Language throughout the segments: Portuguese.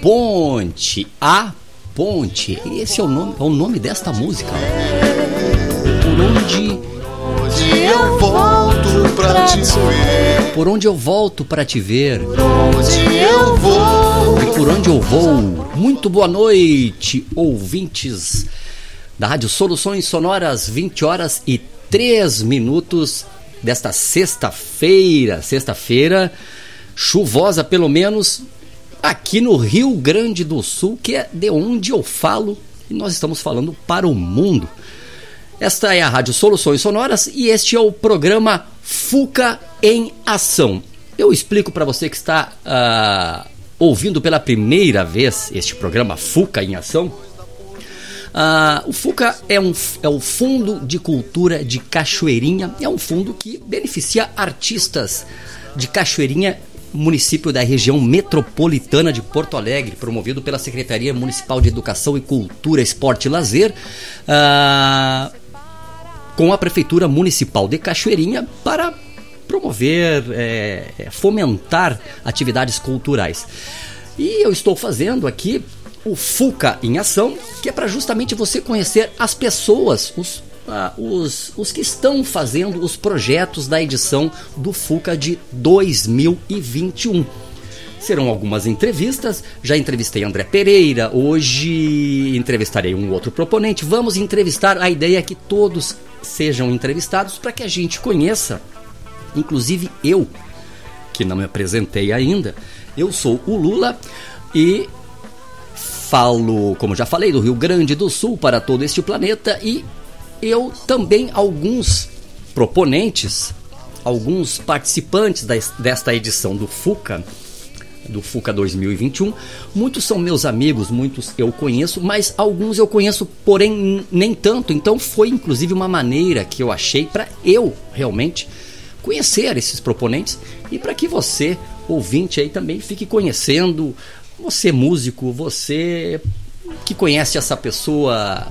ponte, a ponte. Esse é o nome, é o nome desta música. Por onde Onde eu volto pra te ver, por onde eu volto para te ver onde eu vou. e por onde eu vou. Muito boa noite, ouvintes da Rádio Soluções Sonoras, 20 horas e 3 minutos desta sexta-feira, sexta-feira chuvosa pelo menos aqui no Rio Grande do Sul, que é de onde eu falo e nós estamos falando para o mundo. Esta é a Rádio Soluções Sonoras e este é o programa Fuca em Ação. Eu explico para você que está ah, ouvindo pela primeira vez este programa Fuca em Ação. Ah, o FUCA é, um, é o Fundo de Cultura de Cachoeirinha, é um fundo que beneficia artistas de Cachoeirinha, município da região metropolitana de Porto Alegre, promovido pela Secretaria Municipal de Educação e Cultura, Esporte e Lazer, ah, com a Prefeitura Municipal de Cachoeirinha para promover, é, fomentar atividades culturais. E eu estou fazendo aqui o FUCA em ação, que é para justamente você conhecer as pessoas, os, ah, os, os que estão fazendo os projetos da edição do FUCA de 2021. Serão algumas entrevistas. Já entrevistei André Pereira, hoje entrevistarei um outro proponente. Vamos entrevistar. A ideia é que todos sejam entrevistados para que a gente conheça, inclusive eu, que não me apresentei ainda. Eu sou o Lula e falo, como já falei, do Rio Grande do Sul para todo este planeta e eu também alguns proponentes, alguns participantes desta edição do FUCA, do FUCA 2021. Muitos são meus amigos, muitos eu conheço, mas alguns eu conheço, porém nem tanto. Então foi inclusive uma maneira que eu achei para eu realmente conhecer esses proponentes e para que você, ouvinte aí também fique conhecendo, você músico, você que conhece essa pessoa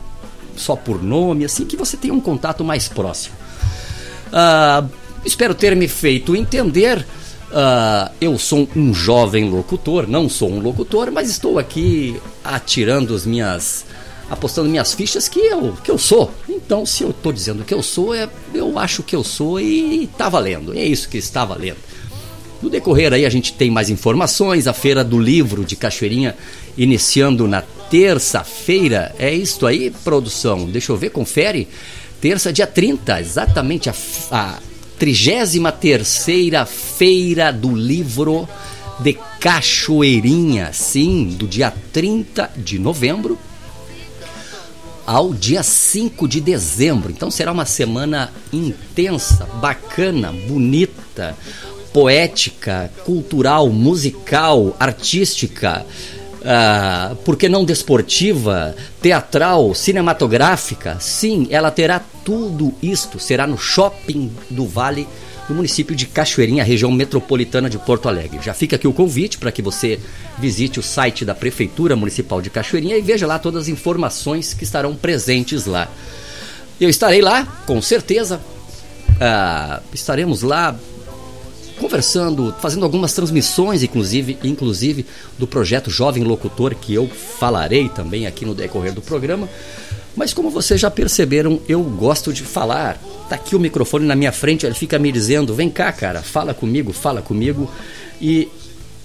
só por nome, assim que você tenha um contato mais próximo. Ah, espero ter me feito entender. Ah, eu sou um jovem locutor, não sou um locutor, mas estou aqui atirando as minhas. apostando minhas fichas que eu, que eu sou. Então, se eu estou dizendo que eu sou, é, eu acho que eu sou e está valendo. É isso que está valendo. No decorrer aí a gente tem mais informações, a Feira do Livro de Cachoeirinha iniciando na terça-feira. É isto aí, produção? Deixa eu ver, confere. Terça, dia 30, exatamente a, a 33ª Feira do Livro de Cachoeirinha. Sim, do dia 30 de novembro ao dia 5 de dezembro. Então será uma semana intensa, bacana, bonita, poética, cultural, musical, artística. Ah, por que não desportiva, teatral, cinematográfica? Sim, ela terá tudo isto. Será no Shopping do Vale, no município de Cachoeirinha, região metropolitana de Porto Alegre. Já fica aqui o convite para que você visite o site da Prefeitura Municipal de Cachoeirinha e veja lá todas as informações que estarão presentes lá. Eu estarei lá, com certeza. Ah, estaremos lá conversando, fazendo algumas transmissões, inclusive, inclusive do projeto Jovem Locutor, que eu falarei também aqui no decorrer do programa. Mas como vocês já perceberam, eu gosto de falar. Tá aqui o microfone na minha frente, ele fica me dizendo: vem cá, cara, fala comigo, fala comigo. E,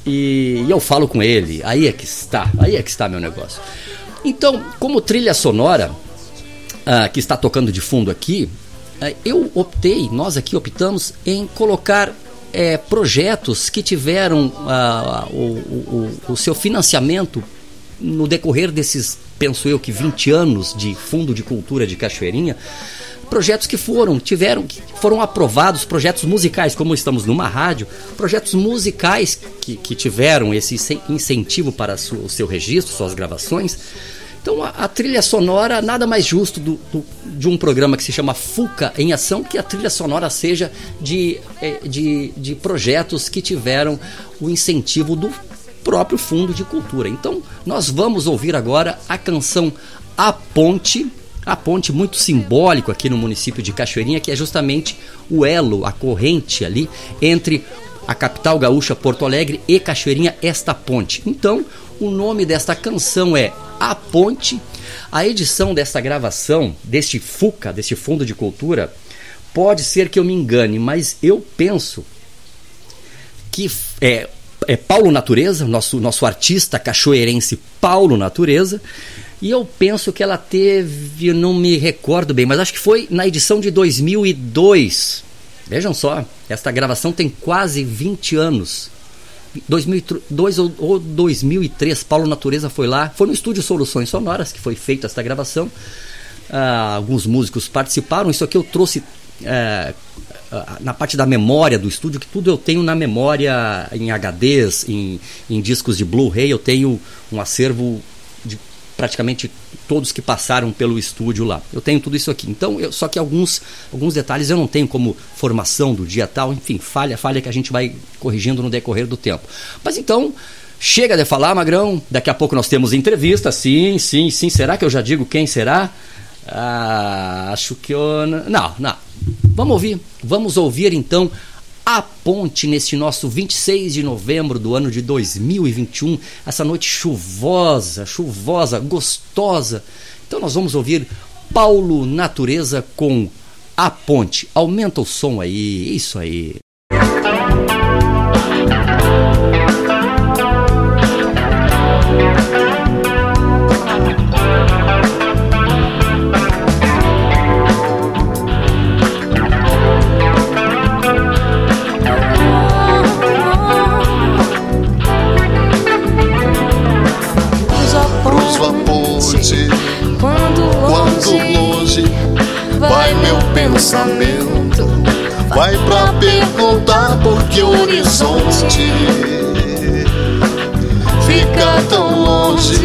e, e eu falo com ele. Aí é que está, aí é que está meu negócio. Então, como trilha sonora, uh, que está tocando de fundo aqui, uh, eu optei, nós aqui optamos em colocar é, projetos que tiveram uh, o, o, o, seu financiamento no decorrer desses, penso eu, que 20 anos de Fundo de Cultura de Cachoeirinha, projetos que foram, tiveram, que foram aprovados, projetos musicais, como estamos numa rádio, projetos musicais que, que tiveram esse incentivo para o seu registro, suas gravações. Então a, a, trilha sonora nada mais justo do, do, de um programa que se chama Fuca em Ação que a trilha sonora seja de, é, de, de projetos que tiveram o incentivo do próprio Fundo de Cultura. Então nós vamos ouvir agora a canção A Ponte a ponte muito simbólico aqui no município de Cachoeirinha, que é justamente o elo, a corrente ali entre a capital gaúcha Porto Alegre e Cachoeirinha, esta ponte. Então, o nome desta canção é A Ponte. A edição desta gravação, deste FUCA, deste Fundo de Cultura, pode ser que eu me engane, mas eu penso que é, é Paulo Natureza, nosso, nosso artista cachoeirense Paulo Natureza, e eu penso que ela teve, não me recordo bem, mas acho que foi na edição de 2002. Vejam só, esta gravação tem quase 20 anos. 2002 ou 2003, Paulo Natureza foi lá. Foi no estúdio Soluções Sonoras que foi feita esta gravação. Uh, alguns músicos participaram. Isso aqui eu trouxe uh, na parte da memória do estúdio, que tudo eu tenho na memória em HDs, em, em discos de Blu-ray. Eu tenho um acervo praticamente todos que passaram pelo estúdio lá. Eu tenho tudo isso aqui. Então, eu, só que alguns, alguns detalhes eu não tenho como formação do dia tal, enfim, falha, falha que a gente vai corrigindo no decorrer do tempo. Mas então, chega de falar, Magrão. Daqui a pouco nós temos entrevista. Sim, sim, sim. Será que eu já digo quem será? Ah, acho que eu. Não, não. Vamos ouvir. Vamos ouvir então a ponte nesse nosso 26 de novembro do ano de 2021, essa noite chuvosa, chuvosa, gostosa. Então nós vamos ouvir Paulo Natureza com A Ponte. Aumenta o som aí, isso aí. Pensamento vai pra perguntar por que o horizonte fica tão longe,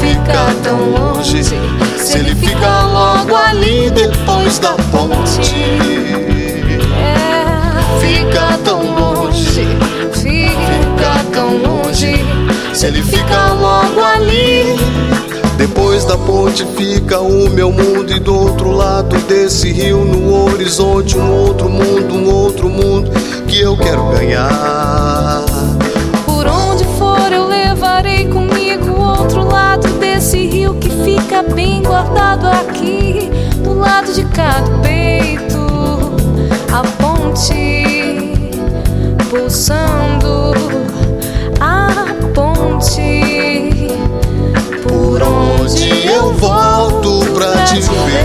fica tão longe. Se ele fica logo ali depois da ponte, fica tão longe, fica tão longe. Se ele fica logo ali da ponte fica o meu mundo e do outro lado desse rio no horizonte um outro mundo, um outro mundo que eu quero ganhar. Por onde for eu levarei comigo o outro lado desse rio que fica bem guardado aqui do lado de cada peito. A ponte pulsando, eu volto pra te ver?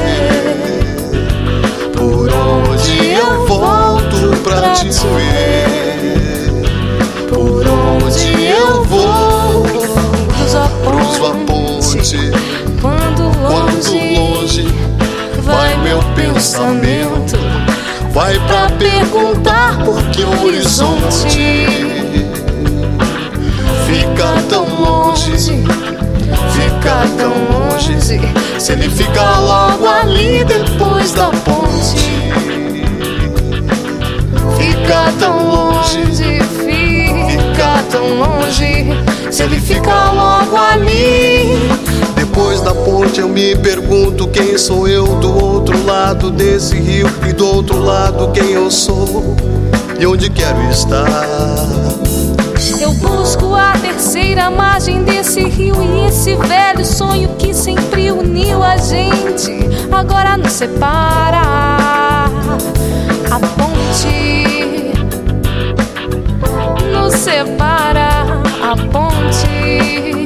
Por onde eu volto pra te ver? Por onde eu vou? Cruzo a ponte. Quando longe vai meu pensamento. Vai pra perguntar por que o horizonte fica tão longe fica tão longe se ele fica logo ali depois da ponte? Fica tão longe, fica tão longe se ele fica logo ali. Depois da ponte eu me pergunto quem sou eu do outro lado desse rio e do outro lado quem eu sou e onde quero estar. Terceira margem desse rio e esse velho sonho que sempre uniu a gente agora nos separa. A ponte nos separa. A ponte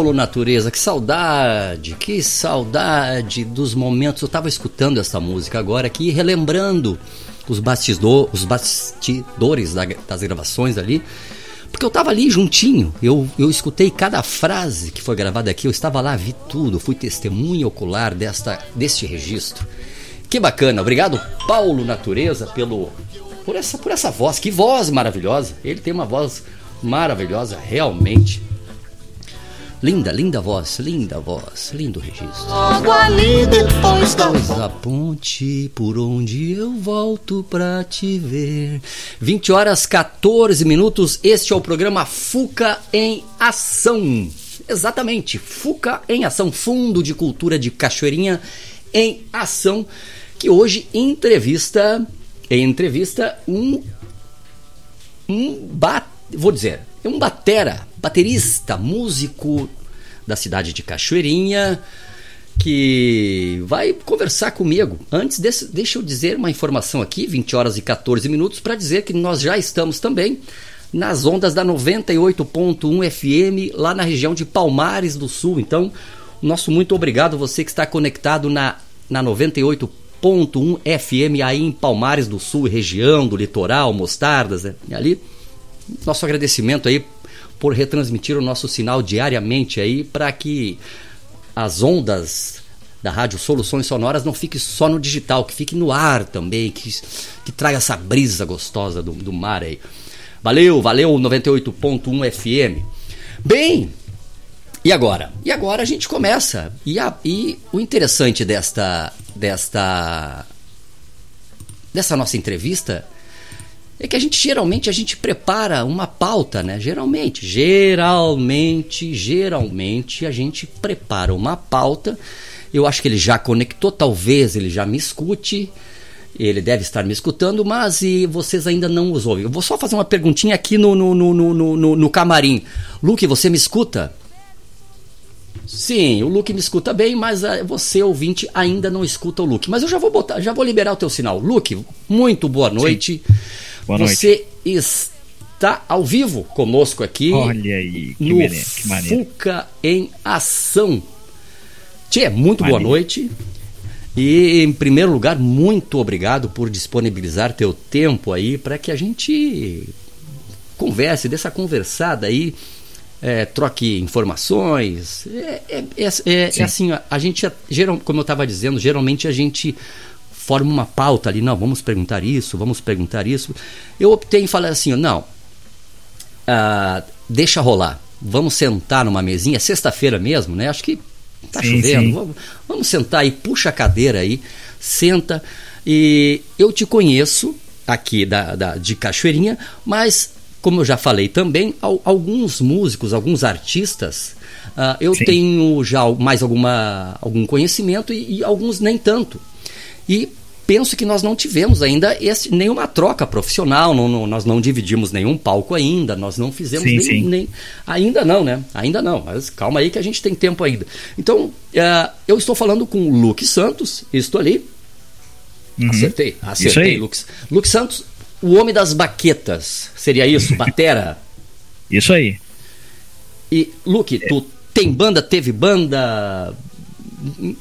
Paulo Natureza, que saudade, que saudade dos momentos. Eu tava escutando essa música agora aqui, relembrando os, os bastidores da- das gravações ali. Porque eu tava ali juntinho, eu, eu escutei cada frase que foi gravada aqui, eu estava lá, vi tudo, fui testemunha ocular desta, deste registro. Que bacana, obrigado Paulo Natureza pelo por essa por essa voz, que voz maravilhosa. Ele tem uma voz maravilhosa, realmente. Linda, linda voz, linda voz, lindo registro. Logo ali depois da a ponte por onde eu volto pra te ver. 20 horas 14 minutos. Este é o programa Fuca em Ação. Exatamente, Fuca em Ação, Fundo de Cultura de Cachoeirinha em Ação, que hoje entrevista, entrevista um um ba vou dizer, é um batera, baterista, músico da cidade de Cachoeirinha, que vai conversar comigo. Antes, desse, deixa eu dizer uma informação aqui, 20 horas e 14 minutos, para dizer que nós já estamos também nas ondas da 98.1 FM, lá na região de Palmares do Sul. Então, nosso muito obrigado você que está conectado na, na 98.1 FM aí em Palmares do Sul, região do litoral, Mostardas, né? ali. Nosso agradecimento aí por retransmitir o nosso sinal diariamente aí para que as ondas da Rádio Soluções Sonoras não fiquem só no digital, que fique no ar também, que, que traga essa brisa gostosa do, do mar aí. Valeu, valeu 98.1 FM. Bem, e agora? E agora a gente começa. E, a, e o interessante desta, desta, dessa nossa entrevista é que a gente geralmente a gente prepara uma pauta, né? Geralmente, geralmente, geralmente a gente prepara uma pauta. Eu acho que ele já conectou, talvez ele já me escute. Ele deve estar me escutando, mas e vocês ainda não os ouvem. Eu vou só fazer uma perguntinha aqui no, no, no, no, no, no camarim. Luke, você me escuta? Sim, o Luke me escuta bem, mas ah, você, ouvinte, ainda não escuta o Luke. Mas eu já vou botar, já vou liberar o teu sinal. Luke, muito boa noite. Boa noite. Você está ao vivo conosco aqui Olha aí, que, no maneiro, que maneiro. Fuca em Ação. Tchê, muito boa Maneiro. noite. E, em primeiro lugar, muito obrigado por disponibilizar teu tempo aí para que a gente converse, dessa conversada aí, é, troque informações. É, é, é, é- assim, ó, a gente, geral, como eu estava dizendo, geralmente a gente forma uma pauta ali, não, vamos perguntar isso, vamos perguntar isso. Eu optei em falar assim, não, ah, deixa rolar. Vamos sentar numa mesinha, sexta-feira mesmo, né? Acho que tá Sim, chovendo. sim. Vamos, vamos sentar aí, puxa a cadeira aí, senta. E eu te conheço aqui da, da- de Cachoeirinha, mas como eu já falei também, al- alguns músicos, alguns artistas, ah, eu Sim. tenho já mais alguma, algum conhecimento e, e alguns nem tanto. E penso que nós não tivemos ainda esse, nenhuma troca profissional, não- não- nós não dividimos nenhum palco ainda, nós não fizemos Sim, nem, sim. nem- Ainda não, né? Ainda não, mas calma aí que a gente tem tempo ainda. Então, ah, eu estou falando com o Luke Santos, estou ali. Uhum. Acertei, acertei. Luke. Luke Santos, o homem das baquetas, seria isso? Batera? Isso aí. E, Luke, tu tem banda, teve banda?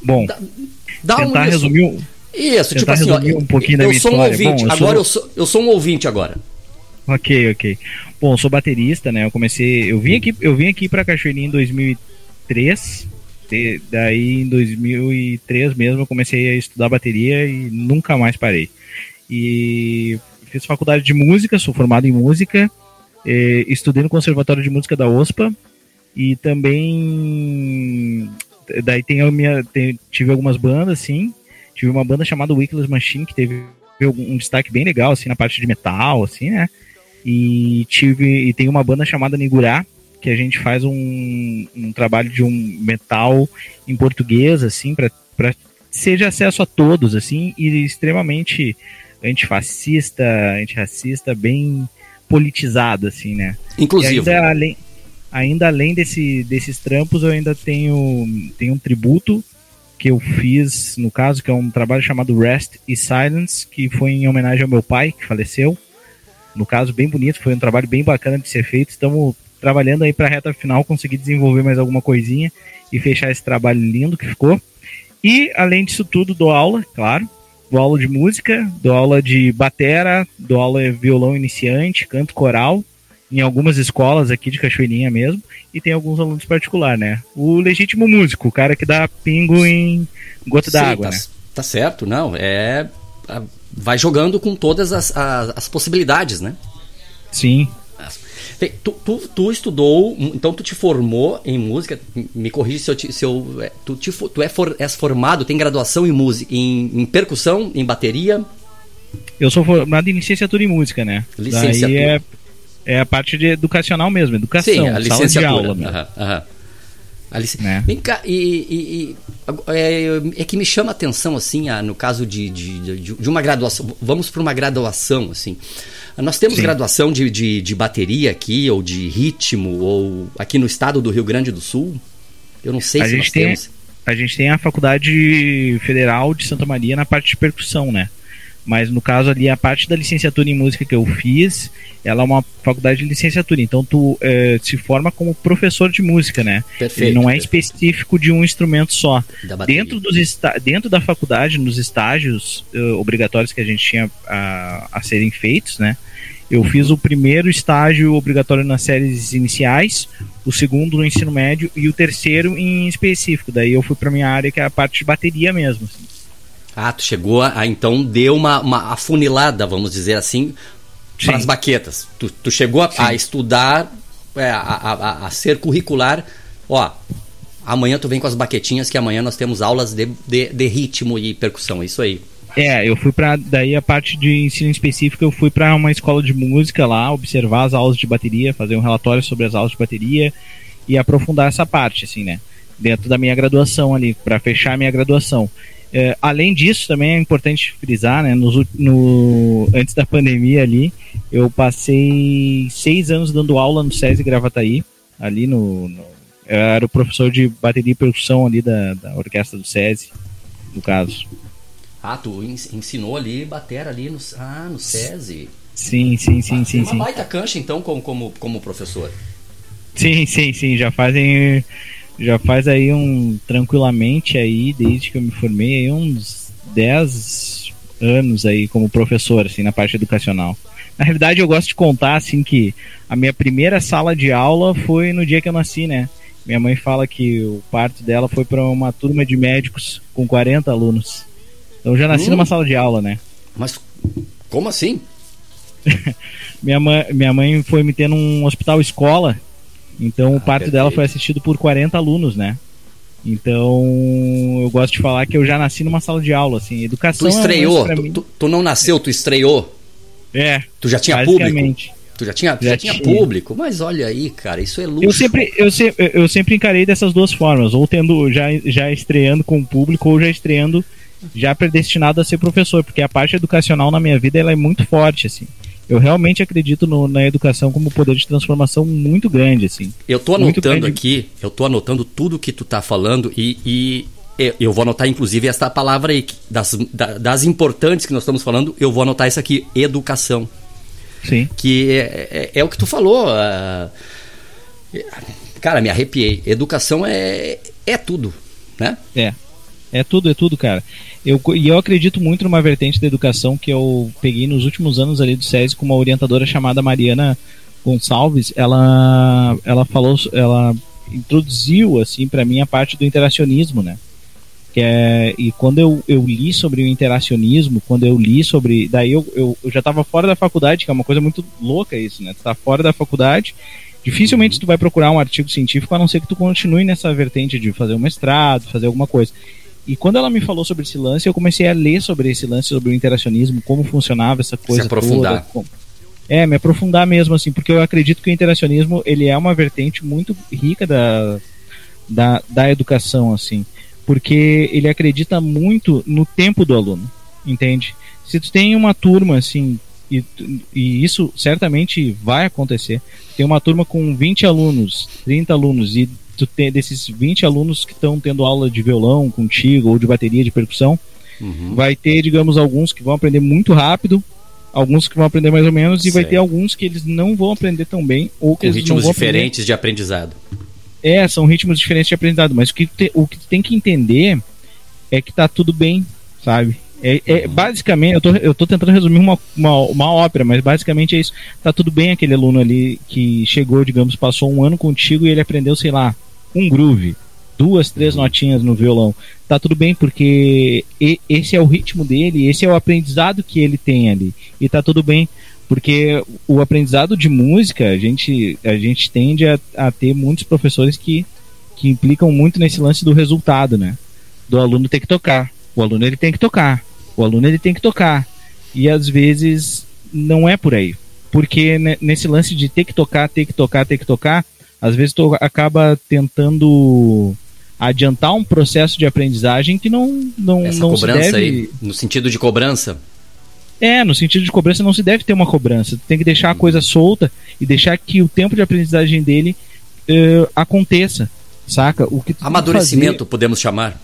Bom, Dá, dá um tentar isso. resumir, Isso, tipo assim, ó, um pouquinho da eu minha sou um história. ouvinte, Bom, eu agora sou- eu, sou, eu sou um ouvinte agora. Ok, ok. Bom, sou baterista, né? Eu comecei, eu vim aqui, eu vim aqui para Cachoeirinha em 2003. e daí em 2003 mesmo eu comecei a estudar bateria e nunca mais parei. E fiz faculdade de música, sou formado em música, estudei no Conservatório de Música da OSPA e também daí tem a minha tem- tive algumas bandas assim, tive uma banda chamada Weekless Machine que teve um destaque bem legal assim na parte de metal assim, né? E tive e tem uma banda chamada Nigurá, que a gente faz um, um trabalho de um metal em português, assim, para de acesso a todos, assim, e extremamente antifascista, antirracista, bem politizado, assim, né? Inclusive. ainda além, ainda além desse, desses trampos, eu ainda tenho, tenho um tributo que eu fiz, no caso, que é um trabalho chamado Rest e Silence, que foi em homenagem ao meu pai, que faleceu. No caso, bem bonito, foi um trabalho bem bacana de ser feito. Estamos trabalhando aí para a reta final, conseguir desenvolver mais alguma coisinha e fechar esse trabalho lindo que ficou. E, além disso tudo, dou aula, claro. Dou aula de música, dou aula de batera, dou aula de violão iniciante, canto coral, em algumas escolas aqui de Cachoeirinha mesmo, e tem alguns alunos particular, né? O legítimo músico, o cara que dá pingo em gota d'água, tá, né? tá certo, não. É. Vai jogando com todas as, as, as possibilidades, né? Sim. Tu, tu, tu estudou, então tu te formou em música, me corrige se eu. te- Se eu é, tu te, tu é for, és formado, tem graduação em música, em, em percussão, em bateria. Eu sou formado em licenciatura em música, né? Licenciatura. Daí é, é a parte de educacional mesmo, educação, Sim, a sala de aula mesmo. Aham, aham. A lic- Né? Vem cá, e, e- e- é, é que me chama a atenção, assim, no caso de, de, de, de uma graduação. Vamos para uma graduação, assim. Nós temos Sim. graduação de, de, de bateria aqui, ou de ritmo, ou aqui no estado do Rio Grande do Sul. Eu não sei A se gente nós tem- temos. A gente tem a Faculdade Federal de Santa Maria na parte de percussão, né? Mas no caso ali, a parte da licenciatura em música que eu fiz, ela é uma faculdade de licenciatura. Então tu eh, se forma como professor de música, né? Perfeito. Ele não é perfeito. específico de um instrumento só. Dentro, dos dentro da faculdade, nos estágios eh, obrigatórios que a gente tinha a, a serem feitos, né? Eu fiz o primeiro estágio obrigatório nas séries iniciais, o segundo no ensino médio e o terceiro em específico. Daí eu fui para minha área que é a parte de bateria mesmo. assim. Ah, tu chegou a, a, então deu uma, uma afunilada, vamos dizer assim, para as baquetas. Tu, tu chegou a, a estudar, é, a, a, a- a ser curricular. Ó, amanhã tu vem com as baquetinhas que amanhã nós temos aulas de, de, de ritmo e percussão. É isso aí. É, eu fui para daí a parte de ensino específico, eu fui para uma escola de música lá, observar as aulas de bateria, fazer um relatório sobre as aulas de bateria e aprofundar essa parte, assim, né? Dentro da minha graduação ali, para fechar a minha graduação. É, além disso, também é importante frisar, né? nos ú- no, antes da pandemia ali, eu passei seis anos dando aula no SESI Gravataí, ali no, no- eu era o professor de bateria e percussão ali da, da orquestra do SESI, no caso. Ah, tu ens- ensinou ali, bater ali no, ah, no SESI. Sim, sim, sim, Ah, sim, uma sim. baita cancha então como, como, como professor. Sim, sim, sim, já fazem já faz aí um tranquilamente aí desde que eu me formei aí uns 10 anos aí como professor assim na parte educacional. Na realidade eu gosto de contar assim que a minha primeira sala de aula foi no dia que eu nasci, né? Minha mãe fala que o parto dela foi para uma turma de médicos com 40 alunos. Então eu já nasci Hum. numa sala de aula, né? Mas como assim? Minha mãe, minha mãe foi me ter num hospital escola, então o Ah, parto dela foi assistido por 40 alunos, né? Então eu gosto de falar que eu já nasci numa sala de aula, assim, Tu educação. é um estreou, pra tu, tu, tu não nasceu, tu estreou. É, Tu já tinha público. Tu já tinha, tu já Já tinha tinha. público, mas olha aí, cara, isso é luxo. Eu sempre, eu, se- eu sempre encarei dessas duas formas, ou tendo já, já estreando com o público, ou já estreando já predestinado a ser professor, porque a parte educacional na minha vida ela é muito forte, assim. Eu realmente acredito no- na educação como poder de transformação muito grande, assim. Eu tô Muito anotando aqui, eu tô anotando tudo que tu tá falando e, e eu- vou anotar inclusive esta palavra aí, das, da- das importantes que nós estamos falando, eu vou anotar isso aqui, educação. Sim. Que é, é- é o que tu falou. é- cara, me arrepiei. Educação é, é tudo, né? É. É tudo, é tudo, cara. Eu, e eu acredito muito numa vertente da educação que eu peguei nos últimos anos ali do SESI com uma orientadora chamada Mariana Gonçalves. Ela, ela falou, ela introduziu assim para mim a parte do interacionismo, né? Que é, e quando eu, eu li sobre o interacionismo, quando eu li sobre. Daí eu, eu, eu já estava fora da faculdade, que é uma coisa muito louca isso, né? Tu tá fora da faculdade, dificilmente tu vai procurar um artigo científico a não ser que tu continue nessa vertente de fazer um mestrado, fazer alguma coisa. E quando ela me falou sobre esse lance, eu comecei a ler sobre esse lance, sobre o interacionismo, como funcionava essa coisa. Se aprofundar. Toda, é, me aprofundar mesmo, assim, porque eu acredito que o interacionismo ele é uma vertente muito rica da, da, da educação, assim, porque ele acredita muito no tempo do aluno, entende? Se tu tem uma turma, assim, e, e isso certamente vai acontecer, tem uma turma com 20 alunos, 30 alunos, e tu tem desses 20 alunos que estão tendo aula de violão contigo, ou de bateria, de percussão, uhum. vai ter, digamos, alguns que vão aprender muito rápido, alguns que vão aprender mais ou menos e vai ter alguns que eles não vão aprender tão bem ou que Com eles ritmos não diferentes aprender. de aprendizado. É, são ritmos diferentes de aprendizado, mas o que, te, o que tem que entender é que tá tudo bem, sabe? É, é uhum. basicamente, eu tô, eu tô tentando resumir uma, uma, uma ópera, mas basicamente é isso. Tá tudo bem aquele aluno ali que chegou, digamos, passou um ano contigo e ele aprendeu, sei lá, um groove, duas, três uhum. notinhas no violão. Tá tudo bem, porque esse é o ritmo dele, esse é o aprendizado que ele tem ali. E tá tudo bem, porque o aprendizado de música, a gente, a gente tende a, a ter muitos professores que, que implicam muito nesse lance do resultado, né? Do aluno ter que tocar. O aluno ele tem que tocar. O aluno ele tem que tocar. E às vezes não é por aí. Porque nesse lance de ter que tocar, ter que tocar, ter que tocar, às vezes tu acaba tentando adiantar um processo de aprendizagem que não não Essa não cobrança se deve... aí, no sentido de cobrança. É, no sentido de cobrança não se deve ter uma cobrança. Tu tem que deixar a coisa solta e deixar que o tempo de aprendizagem dele uh, aconteça, saca? O que Amadurecimento, fazer... podemos chamar.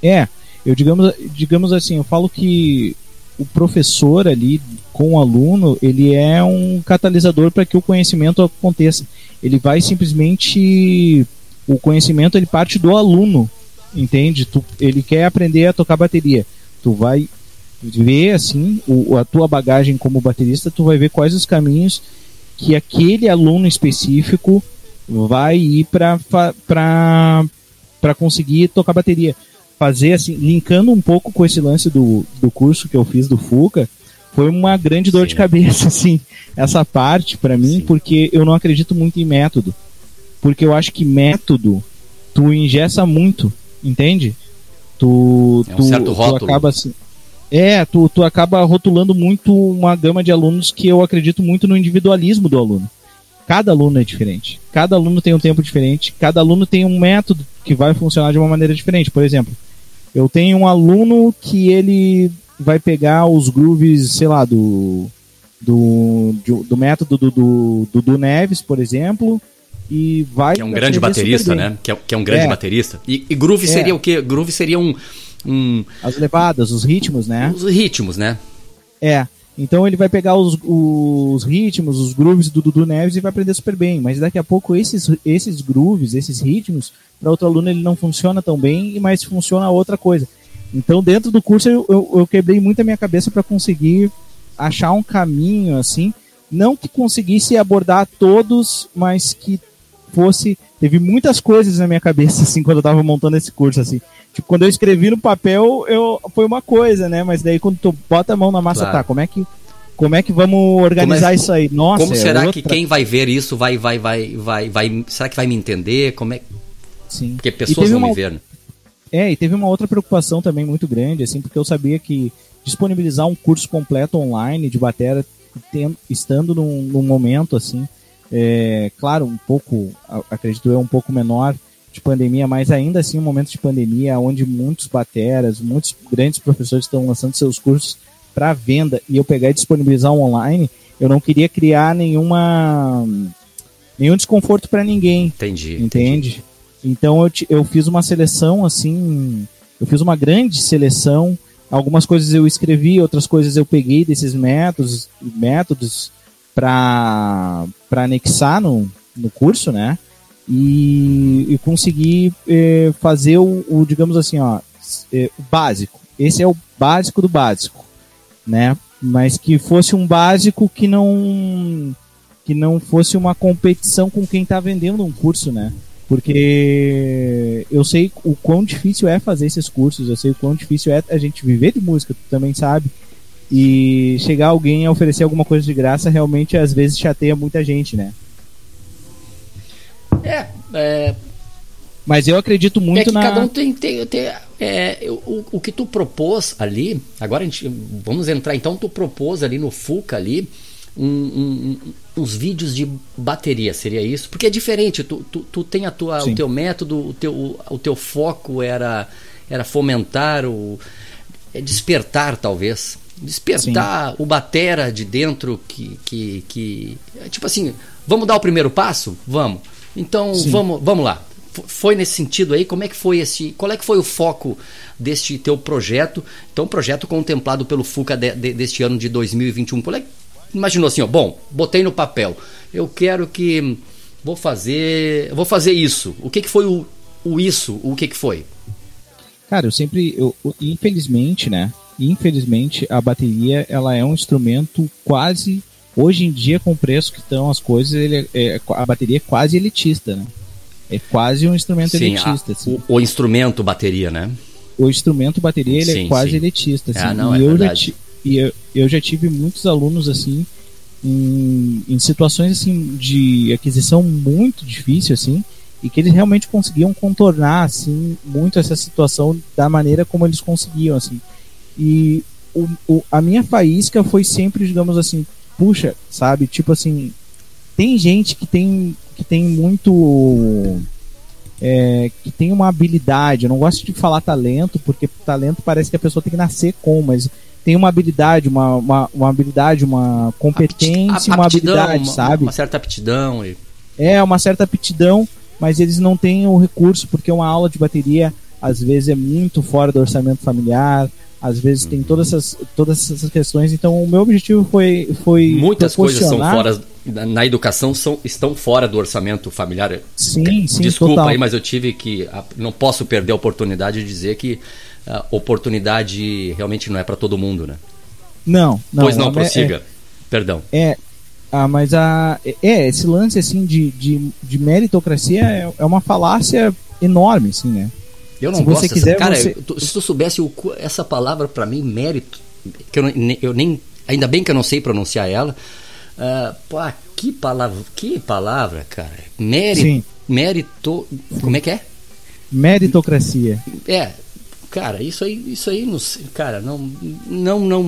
É, eu digamos, digamos assim, eu falo que o professor ali com o aluno, ele é um catalisador para que o conhecimento aconteça. Ele vai simplesmente o conhecimento ele parte do aluno, entende? Tu, ele quer aprender a tocar bateria. Tu vai ver assim o, a tua bagagem como baterista, tu vai ver quais os caminhos que aquele aluno específico vai ir para para conseguir tocar bateria. Fazer assim, linkando um pouco com esse lance do, do curso que eu fiz do Fuca, foi uma grande dor Sim. de cabeça, assim, essa parte para mim, Sim. porque eu não acredito muito em método porque eu acho que método tu ingessa muito, entende? Tu, é um tu, certo rótulo. tu acaba assim. É, tu, tu acaba rotulando muito uma gama de alunos que eu acredito muito no individualismo do aluno. Cada aluno é diferente. Cada aluno tem um tempo diferente. Cada aluno tem um método que vai funcionar de uma maneira diferente. Por exemplo, eu tenho um aluno que ele vai pegar os grooves, sei lá, do do, do, do método do, do, do, do Neves, por exemplo, e vai. Que é um grande baterista, né? Que é, que é um grande é. baterista. E, e groove é. seria o quê? Groove seria um, um. As levadas, os ritmos, né? Os ritmos, né? É. Então ele vai pegar os, os ritmos, os grooves do Dudu Neves e vai aprender super bem. Mas daqui a pouco esses, esses grooves, esses ritmos, para outro aluno ele não funciona tão bem, mas funciona outra coisa. Então dentro do curso eu, eu, eu quebrei muito a minha cabeça para conseguir achar um caminho assim, não que conseguisse abordar todos, mas que fosse. Teve muitas coisas na minha cabeça, assim, quando eu tava montando esse curso, assim. Tipo, quando eu escrevi no papel, eu, foi uma coisa, né? Mas daí quando tu bota a mão na massa, claro. tá, como é que. Como é que vamos organizar é, isso aí? Nossa, como é será outra... que quem vai ver isso vai, vai, vai, vai, vai. Será que vai me entender? Como é Sim. Porque pessoas vão uma... me ver. Né? É, e teve uma outra preocupação também muito grande, assim, porque eu sabia que disponibilizar um curso completo online de bateria, estando num, num momento assim, é, claro, um pouco, acredito eu, um pouco menor de pandemia, mas ainda assim um momento de pandemia onde muitos bateras, muitos grandes professores estão lançando seus cursos para venda e eu pegar e disponibilizar online, eu não queria criar nenhuma nenhum desconforto para ninguém. Entendi. Entende? Entendi. Então eu, eu fiz uma seleção assim, eu fiz uma grande seleção. Algumas coisas eu escrevi, outras coisas eu peguei desses métodos, métodos para anexar no, no curso, né? E, e conseguir eh, fazer o, o, digamos assim, ó, é, básico. Esse é o básico do básico, né? Mas que fosse um básico que não que não fosse uma competição com quem está vendendo um curso, né? Porque eu sei o quão difícil é fazer esses cursos, eu sei o quão difícil é a gente viver de música, tu também sabe. E chegar alguém a oferecer alguma coisa de graça realmente às vezes chateia muita gente, né? É, é mas eu acredito muito é na. Cada um tem. tem, tem é, o, o que tu propôs ali. Agora a gente. Vamos entrar então. Tu propôs ali no FUCA ali. Um, um, uns vídeos de bateria, seria isso? Porque é diferente, tu, tu, tu tem a tua, o teu método, o teu, o, o teu foco era, era fomentar o. É despertar, talvez. Despertar Sim. o batera de dentro que, que, que. Tipo assim, vamos dar o primeiro passo? Vamos. Então vamos, vamos lá foi nesse sentido aí? Como é que foi esse? Qual é que foi o foco deste teu projeto? Então, projeto contemplado pelo FUCA de, de, deste ano de 2021. Qual é, imaginou assim, ó, bom, botei no papel. Eu quero que vou fazer, vou fazer isso. O que que foi o, o isso? O que que foi? Cara, eu sempre, eu, infelizmente, né? Infelizmente, a bateria ela é um instrumento quase hoje em dia com o preço que estão as coisas, ele é, é, a bateria é quase elitista, né? É quase um instrumento sim, elitista. A, assim. o, o, instrumento bateria, né? O instrumento bateria ele é sim, é quase sim. elitista. Assim. Ah, não, e é eu verdade. já e eu, eu já tive muitos alunos assim em, em situações assim de aquisição muito difícil assim e que eles realmente conseguiam contornar assim muito essa situação da maneira como eles conseguiam assim e o, o, a minha faísca foi sempre digamos assim puxa sabe tipo assim tem gente que tem que tem muito é, que tem uma habilidade. Eu não gosto de falar talento, porque talento parece que a pessoa tem que nascer com, mas tem uma habilidade, uma, uma, uma habilidade, uma competência, uma habilidade, uma, sabe? Uma certa aptidão. E... É, uma certa aptidão, mas eles não têm o recurso, porque uma aula de bateria às vezes é muito fora do orçamento familiar, às vezes tem todas essas, todas essas questões. Então, o meu objetivo foi. foi Muitas coisas são fora. Na educação são, estão fora do orçamento familiar. Sim, sim. Desculpa total. aí, mas eu tive que. Não posso perder a oportunidade de dizer que a oportunidade realmente não é para todo mundo, né? Não, não. Pois não, prossiga. É, Perdão. É. Ah, mas a, é, esse lance assim de, de, de meritocracia é, é uma falácia enorme, assim, né? Eu não se gosto você dessa, quiser, cara, você... se tu soubesse o, essa palavra para mim, mérito, que eu, eu, nem ainda bem que eu não sei pronunciar ela. Uh, pô, que palavra, que palavra, cara. Mérito, Sim. mérito, como é que é? Meritocracia. É, cara, isso aí, isso aí, não, cara, não, não, não,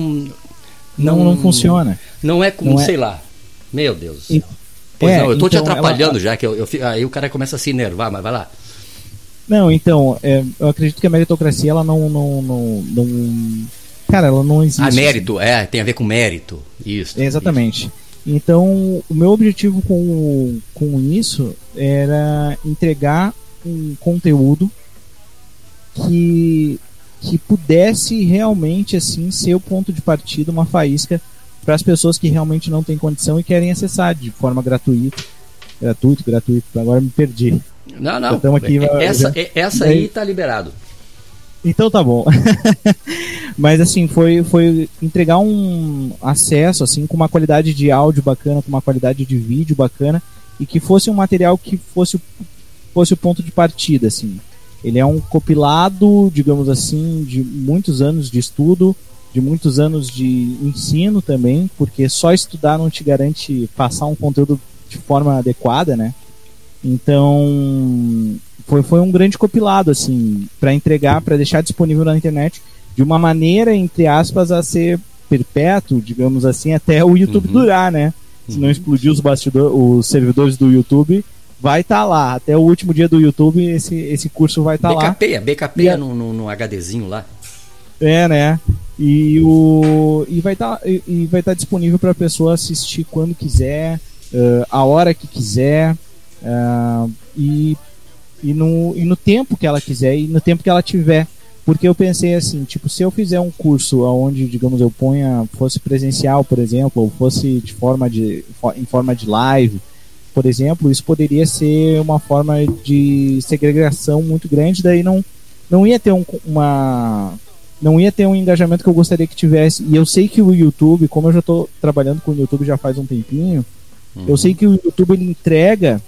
não, não, funciona. Não é como, não é... sei lá. Meu Deus. E, pois é, não, eu tô então, te atrapalhando ela... já que eu, eu, aí o cara começa a se enervar, mas vai lá. Não, então, é, eu acredito que a meritocracia, ela não, não, não, não Cara, ela não existe. Ah, mérito, é, tem a ver com mérito. Isso. exatamente. Isso. Então, o meu objetivo com, com isso era entregar um conteúdo que, que pudesse realmente assim ser o ponto de partida, uma faísca para as pessoas que realmente não têm condição e querem acessar de forma gratuita. Gratuito, gratuito, agora me perdi. Não, não. Então, aqui, essa, já... essa aí tá liberado. Então tá bom. Mas assim, foi, foi entregar um acesso assim com uma qualidade de áudio bacana, com uma qualidade de vídeo bacana e que fosse um material que fosse, fosse o ponto de partida, assim. Ele é um compilado, digamos assim, de muitos anos de estudo, de muitos anos de ensino também, porque só estudar não te garante passar um conteúdo de forma adequada, né? Então, foi, foi um grande compilado, assim, para entregar, para deixar disponível na internet de uma maneira, entre aspas, a ser perpétuo, digamos assim, até o YouTube uhum. durar, né? Se não uhum. explodir os bastidores, os servidores do YouTube, vai estar tá lá. Até o último dia do YouTube, esse, esse curso vai estar tá lá. BKP, BKP é no, no, no, HDzinho lá. É, né? E, o, e vai estar tá, e, vai estar tá disponível para a pessoa assistir quando quiser, uh, a hora que quiser. Uh, e, e, no, e no tempo que ela quiser e no tempo que ela tiver. Porque eu pensei assim, tipo, se eu fizer um curso onde, digamos, eu ponha, fosse presencial, por exemplo, ou fosse de forma de, em forma de live, por exemplo, isso poderia ser uma forma de segregação muito grande, daí não, não ia ter um, uma não ia ter um engajamento que eu gostaria que tivesse. E eu sei que o YouTube, como eu já estou trabalhando com o YouTube já faz um tempinho, uhum. eu sei que o YouTube ele entrega,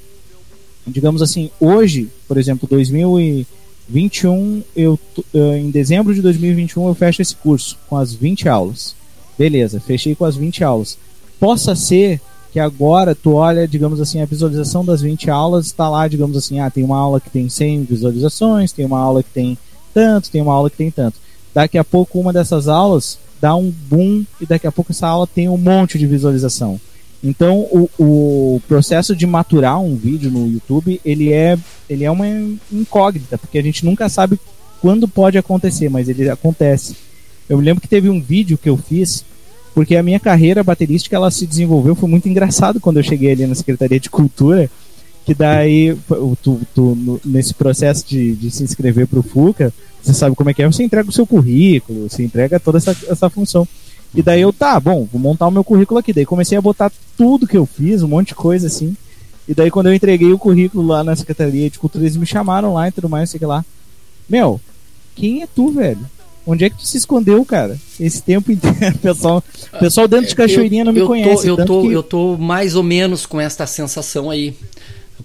digamos assim, hoje, por exemplo, 2021, eu eh, em dezembro de 2021 eu fecho esse curso com as 20 aulas. Beleza, fechei com as 20 aulas. Possa ser que agora tu olha, digamos assim, a visualização das 20 aulas está lá, digamos assim, ah, tem uma aula que tem 100 visualizações, tem uma aula que tem tanto, tem uma aula que tem tanto. Daqui a pouco uma dessas aulas dá um boom e daqui a pouco essa aula tem um monte de visualização. Então o, o processo de maturar um vídeo no YouTube ele é, ele é uma incógnita, porque a gente nunca sabe quando pode acontecer, mas ele acontece. Eu me lembro que teve um vídeo que eu fiz porque a minha carreira baterística ela se desenvolveu, foi muito engraçado quando eu cheguei ali na Secretaria de Cultura, que daí, tu, tu, nesse processo de, de se inscrever para o FUCA, você sabe como é que é, você entrega o seu currículo, você entrega toda essa, essa função. E daí eu, tá, bom, vou montar o meu currículo aqui. Daí comecei a botar tudo que eu fiz, um monte de coisa assim. E daí quando eu entreguei o currículo lá na Secretaria de Cultura, eles me chamaram lá e tudo mais, sei lá. Meu, quem é tu, velho? Onde é que tu se escondeu, cara? Esse tempo inteiro, pessoal, pessoal dentro de Cachoeirinha não me eu conhece. Tô, eu, tô, que... eu tô mais ou menos com esta sensação aí.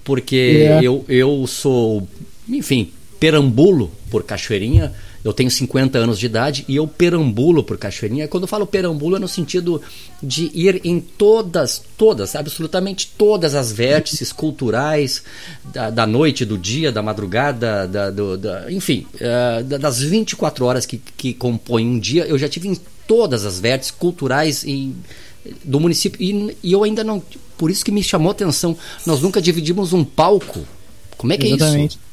Porque é. eu, eu sou, enfim, perambulo por Cachoeirinha. Eu tenho 50 anos de idade e eu perambulo por Cachoeirinha. Quando eu falo perambulo é no sentido de ir em todas, todas, absolutamente todas as vértices culturais da, da noite, do dia, da madrugada, da, do, da, enfim, uh, das 24 horas que, que compõem um dia. Eu já tive em todas as vértices culturais e, do município e, e eu ainda não. Por isso que me chamou a atenção. Nós nunca dividimos um palco. Como é que Exatamente. é isso?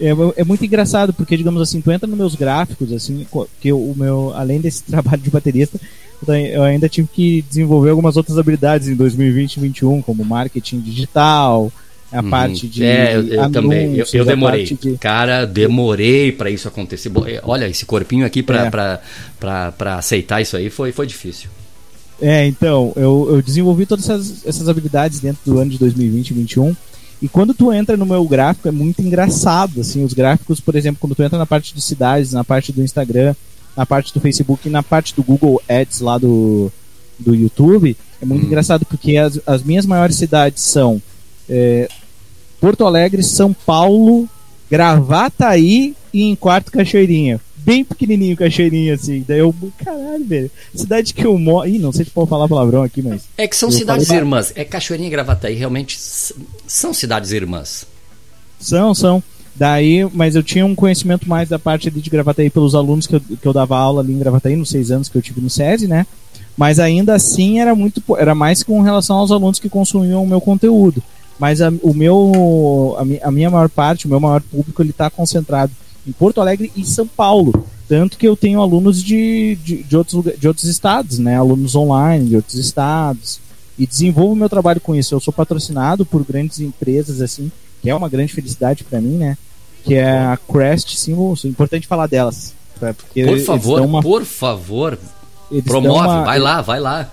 É, é, muito engraçado, porque, digamos assim, tu entra nos meus gráficos, assim, que o meu, além desse trabalho de baterista, eu ainda tive que desenvolver algumas outras habilidades em 2020 e 2021, como marketing digital, a uhum. parte de. É, eu, eu também. Eu, eu demorei. De... Cara, demorei para isso acontecer. É, olha, esse corpinho aqui para é. aceitar isso aí foi, foi difícil. É, então, eu, eu desenvolvi todas essas, essas habilidades dentro do ano de 2020 e 2021. E quando tu entra no meu gráfico é muito engraçado, assim, os gráficos, por exemplo, quando tu entra na parte de cidades, na parte do Instagram, na parte do Facebook e na parte do Google Ads lá do, do YouTube, é muito hum. engraçado porque as, as minhas maiores cidades são é, Porto Alegre, São Paulo, Gravataí e em quarto Cachoeirinha bem pequenininho, cachoeirinho, assim. Daí eu, caralho, velho. Cidade que eu moro. Ih, não sei se pode falar palavrão aqui, mas. É que são cidades falei... irmãs. É Cachoeirinha e Gravataí, realmente são cidades irmãs. São, são. Daí, mas eu tinha um conhecimento mais da parte ali de Gravataí pelos alunos que eu, que eu dava aula ali em Gravataí, nos seis anos que eu tive no SESI, né? Mas ainda assim era muito. Era mais com relação aos alunos que consumiam o meu conteúdo. Mas a, o meu. A, mi, a minha maior parte, o meu maior público, ele está concentrado em Porto Alegre e São Paulo. Tanto que eu tenho alunos de, de, de, outros, de outros estados, né? Alunos online de outros estados. E desenvolvo meu trabalho com isso. Eu sou patrocinado por grandes empresas, assim, que é uma grande felicidade para mim, né? Que é a Crest Symbols. É importante falar delas. Porque por favor, uma, por favor, promove, uma, vai lá, vai lá.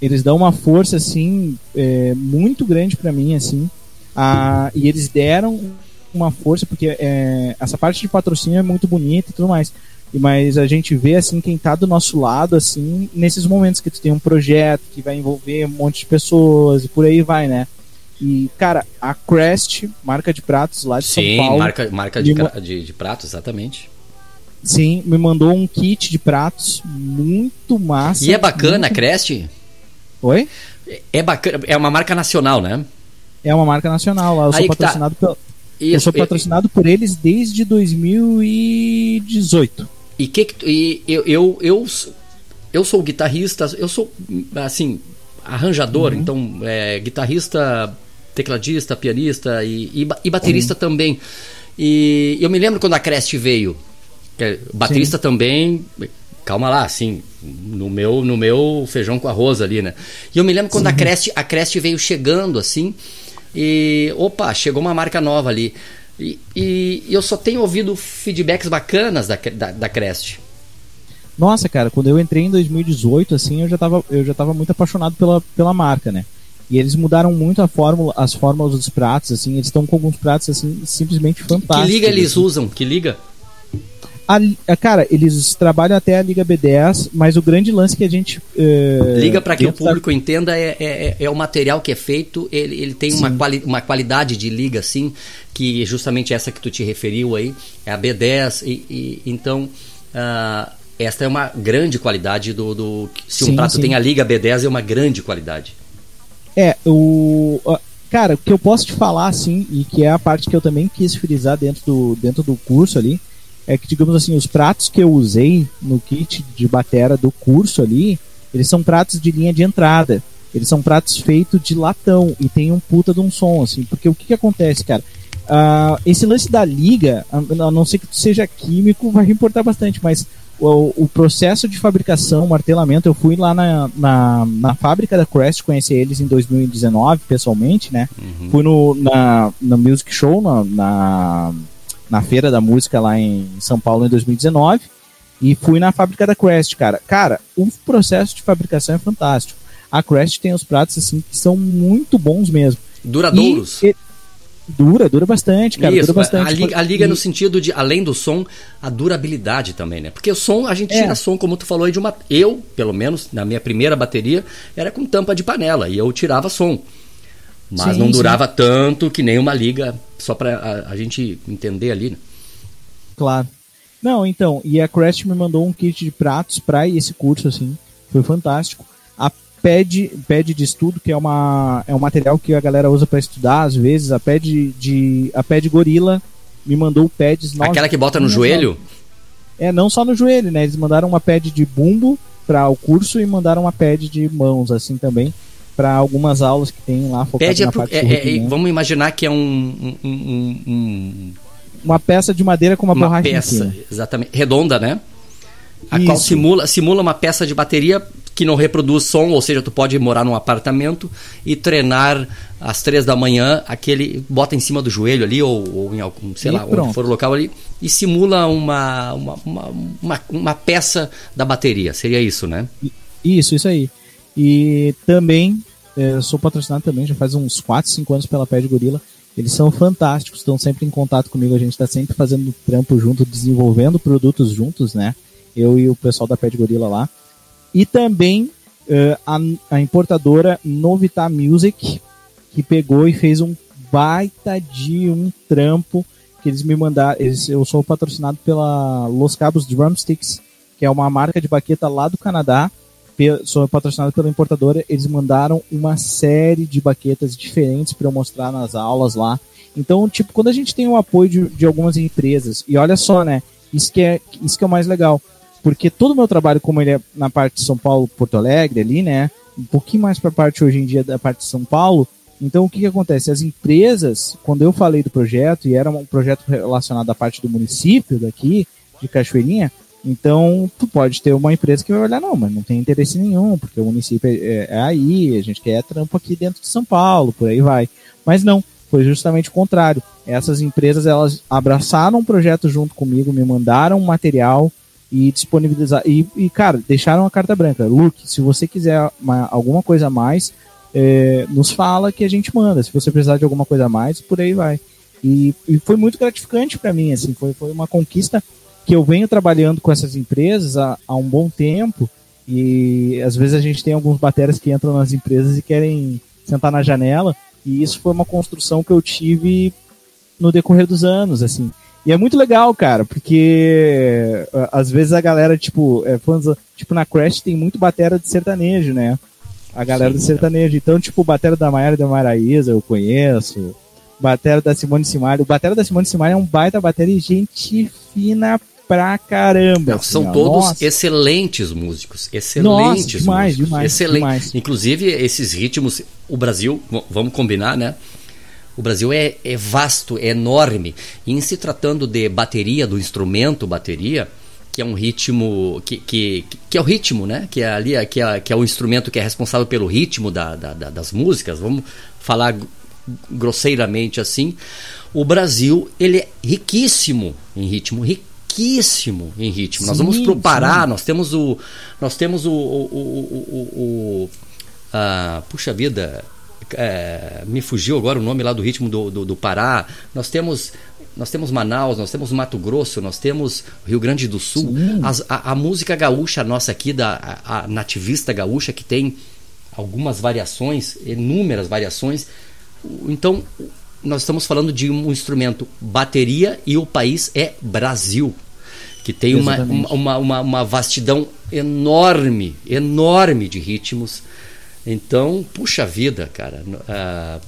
Eles dão uma força, assim, é, muito grande para mim, assim. Ah, e eles deram uma força, porque é, essa parte de patrocínio é muito bonita e tudo mais. Mas a gente vê assim quem está do nosso lado assim nesses momentos que tu tem um projeto que vai envolver um monte de pessoas e por aí vai, né? E, cara, a Crest, marca de pratos lá de Sim, São Paulo. Sim, marca, marca de, de, de, pratos, exatamente. Sim, me mandou um kit de pratos muito massa. E é bacana muito... a Crest? Oi? É bacana, é uma marca nacional, né? É uma marca nacional lá. Eu sou Aí tá. patrocinado tá. pelo isso, eu sou patrocinado por eles desde 2018. E que, e eu, eu, eu, eu sou guitarrista, eu sou assim arranjador, uhum. então é, guitarrista, tecladista, pianista e, e, e baterista uhum. também. E eu me lembro quando a Crest veio, é, baterista Sim. também, calma lá, assim, no meu no meu feijão com arroz ali, né? E eu me lembro quando Sim. a Crest a Crest veio chegando assim, e opa, chegou uma marca nova ali. E, e eu só tenho ouvido feedbacks bacanas da, da, da Crest. Nossa, cara, quando eu entrei em 2018, assim, eu já tava, eu já tava muito apaixonado pela, pela marca, né? E eles mudaram muito a fórmula, as fórmulas dos pratos, assim, eles estão com alguns pratos assim simplesmente fantásticos. Que liga eles assim. usam? Que liga? A, a, cara, eles trabalham até a Liga B10, mas o grande lance que a gente. Uh, Liga para que o público da... entenda é, é, é, é, o material que é feito, ele, ele tem uma, quali, uma qualidade de liga, assim, que justamente essa que tu te referiu aí, é a B10, e, e então. Uh, esta é uma grande qualidade do. do se sim, um prato sim. tem a Liga B10, é uma grande qualidade. É, o. Cara, o que eu posso te falar, assim, e que é a parte que eu também quis frisar dentro do, dentro do curso ali, é que, digamos assim, os pratos que eu usei no kit de batera do curso ali, eles são pratos de linha de entrada. Eles são pratos feitos de latão e tem um puta de um som, assim. Porque o que, que acontece, cara? Uh, esse lance da liga, a não ser que tu seja químico, vai importar bastante, mas o, o, processo de fabricação, martelamento, eu fui lá na, na, na, fábrica da Crest, conheci eles em 2019, pessoalmente, né? Uhum. Fui no, na, na Music Show, na, na na Feira da Música lá em São Paulo em 2019 e fui na fábrica da Crest, cara. Cara, o processo de fabricação é fantástico. A Crest tem os pratos assim que são muito bons mesmo. Duradouros. E, e, dura, dura bastante, cara. Isso, dura bastante. A liga, a liga e... no sentido de, além do som, a durabilidade também, né? Porque o som, a gente é. tira som, como tu falou aí, de uma. Eu, pelo menos, na minha primeira bateria, era com tampa de panela e eu tirava som. Mas sim, não durava sim. tanto que nem uma liga, só para a, a, gente entender ali. Né? Claro. Não, então, e a Crest me mandou um kit de pratos para esse curso, assim, foi fantástico. A pad, pad de estudo, que é, uma, é um material que a galera usa para estudar, às vezes, a pad de. A pad gorila me mandou pads Aquela que bota no joelho? É, não só no joelho, né? Eles mandaram uma pad de bumbo para o curso e mandaram uma pad de mãos, assim também para algumas aulas que tem lá focado na parte é, é, é, Vamos imaginar que é um, um, um, um, uma peça de madeira com uma, uma borracha peça, exatamente, redonda, né? A Isso. qual simula, simula uma peça de bateria que não reproduz som, ou seja, tu pode morar num apartamento e treinar às três da manhã, aquele bota em cima do joelho ali, ou, ou em algum, sei e lá, pronto. onde for o local ali, e simula uma, uma, uma, uma, uma peça da bateria. Seria isso, né? Isso, isso aí. E também é, sou patrocinado também, já faz uns 4, 5 anos pela Pé de Gorila. Eles são fantásticos, estão sempre em contato comigo, a gente está sempre fazendo trampo junto, desenvolvendo produtos juntos, né? Eu e o pessoal da Pé de Gorila lá. E também uh, a, a, importadora Novita Music, que pegou e fez um baita de um trampo que eles me mandaram. Eles, eu sou patrocinado pela Los Cabos Drumsticks, que é uma marca de baqueta lá do Canadá patrocinado pela importadora, eles mandaram uma série de baquetas diferentes para eu mostrar nas aulas lá. Então, tipo, quando a gente tem o apoio de, de, algumas empresas, e olha só, né, isso que, é, isso que é o mais legal, porque todo o meu trabalho, como ele é na parte de São Paulo, Porto Alegre, ali, né, um pouquinho mais para a parte hoje em dia da parte de São Paulo, então o que, que acontece? As empresas, quando eu falei do projeto, e era um projeto relacionado à parte do município daqui, de Cachoeirinha, então, tu pode ter uma empresa que vai olhar, não, mas não tem interesse nenhum, porque o município é, é, aí, a gente quer trampo aqui dentro de São Paulo, por aí vai. Mas não, foi justamente o contrário. Essas empresas, elas abraçaram um projeto junto comigo, me mandaram material e disponibilizar e, e cara, deixaram a carta branca. Luke, se você quiser uma, alguma coisa a mais, é, nos fala que a gente manda. Se você precisar de alguma coisa a mais, por aí vai. E, e foi muito gratificante para mim, assim, foi, foi uma conquista que eu venho trabalhando com essas empresas há, há, um bom tempo e às vezes a gente tem alguns bateras que entram nas empresas e querem sentar na janela e isso foi uma construção que eu tive no decorrer dos anos, assim. E é muito legal, cara, porque às vezes a galera, tipo, é, fãs, tipo na Crash tem muito batera de sertanejo, né? A galera Sim, do sertanejo. Então, tipo, batera da Maiara e da Maraísa eu conheço. Batera da Simone Simaria. O batera da Simone Simaria é um baita batera e gente fina pra caramba. Não, são todos Nossa. excelentes músicos. Excelentes Nossa, demais, músicos. Demais, Excelente. demais. Inclusive, esses ritmos, o Brasil, vamos combinar, né? O Brasil é, é vasto, é enorme. E em se tratando de bateria, do instrumento bateria, que é um ritmo que, que, que é o ritmo, né? Que é ali que é, que é o instrumento que é responsável pelo ritmo da, da, da, das músicas. Vamos falar grosseiramente assim. O Brasil ele é riquíssimo em ritmo, riquíssimo riquíssimo em ritmo. Sim, nós vamos pro Pará, sim. nós temos o. Nós temos o. o, o, o a, puxa vida, é, me fugiu agora o nome lá do ritmo do, do, do Pará. Nós temos nós temos Manaus, nós temos Mato Grosso, nós temos Rio Grande do Sul. As, a, a, música gaúcha nossa aqui, da, a, a nativista gaúcha, que tem algumas variações, inúmeras variações. Então, nós estamos falando de um instrumento bateria e o país é Brasil, que tem uma, uma, uma, uma, vastidão enorme, enorme de ritmos. Então, puxa vida, cara. Uh,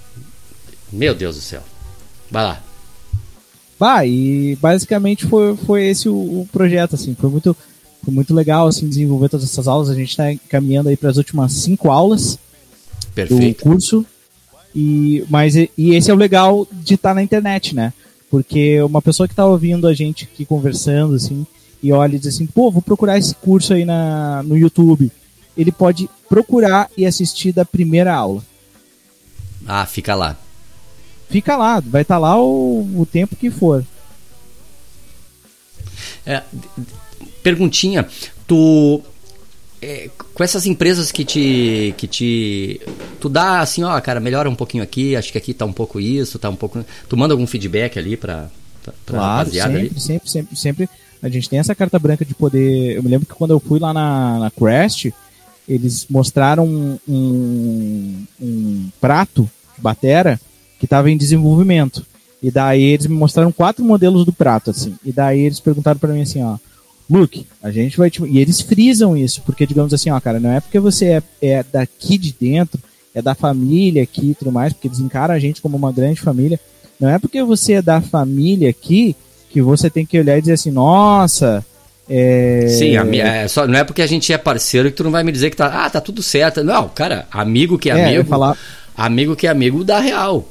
meu Deus do céu. Vai lá. Vai, e basicamente foi, foi esse o, o, projeto, assim, foi muito, foi muito legal, assim, desenvolver todas essas aulas, a gente está caminhando aí para as últimas cinco aulas Perfeito. do curso, e, mas, e esse é o legal de estar tá na internet, né, porque uma pessoa que está ouvindo a gente aqui conversando, assim, e olha e diz assim, pô, vou procurar esse curso aí na, no YouTube, ele pode procurar e assistir da primeira aula. Ah, fica lá fica lá, vai estar tá lá o, o tempo que for. É, perguntinha, tu é, com essas empresas que te que te tu dá assim, ó, cara, melhora um pouquinho aqui, acho que aqui tá um pouco isso, tá um pouco, tu manda algum feedback ali para claro, sempre, ali? sempre, sempre, sempre a gente tem essa carta branca de poder. Eu me lembro que quando eu fui lá na, na Crest, eles mostraram um, um, um prato de batera que estava em desenvolvimento. E daí eles me mostraram quatro modelos do prato, assim. E daí eles perguntaram para mim assim, ó, Luke, a gente vai te... E eles frisam isso, porque digamos assim, ó, cara, não é porque você é, é daqui de dentro, é da família aqui e tudo mais, porque eles encaram a gente como uma grande família. Não é porque você é da família aqui que você tem que olhar e dizer assim, nossa, é... Sim, é, só, não é porque a gente é parceiro que tu não vai me dizer que tá, ah, tá tudo certo. Não, cara, amigo que é, é amigo, falar... amigo que é amigo dá real.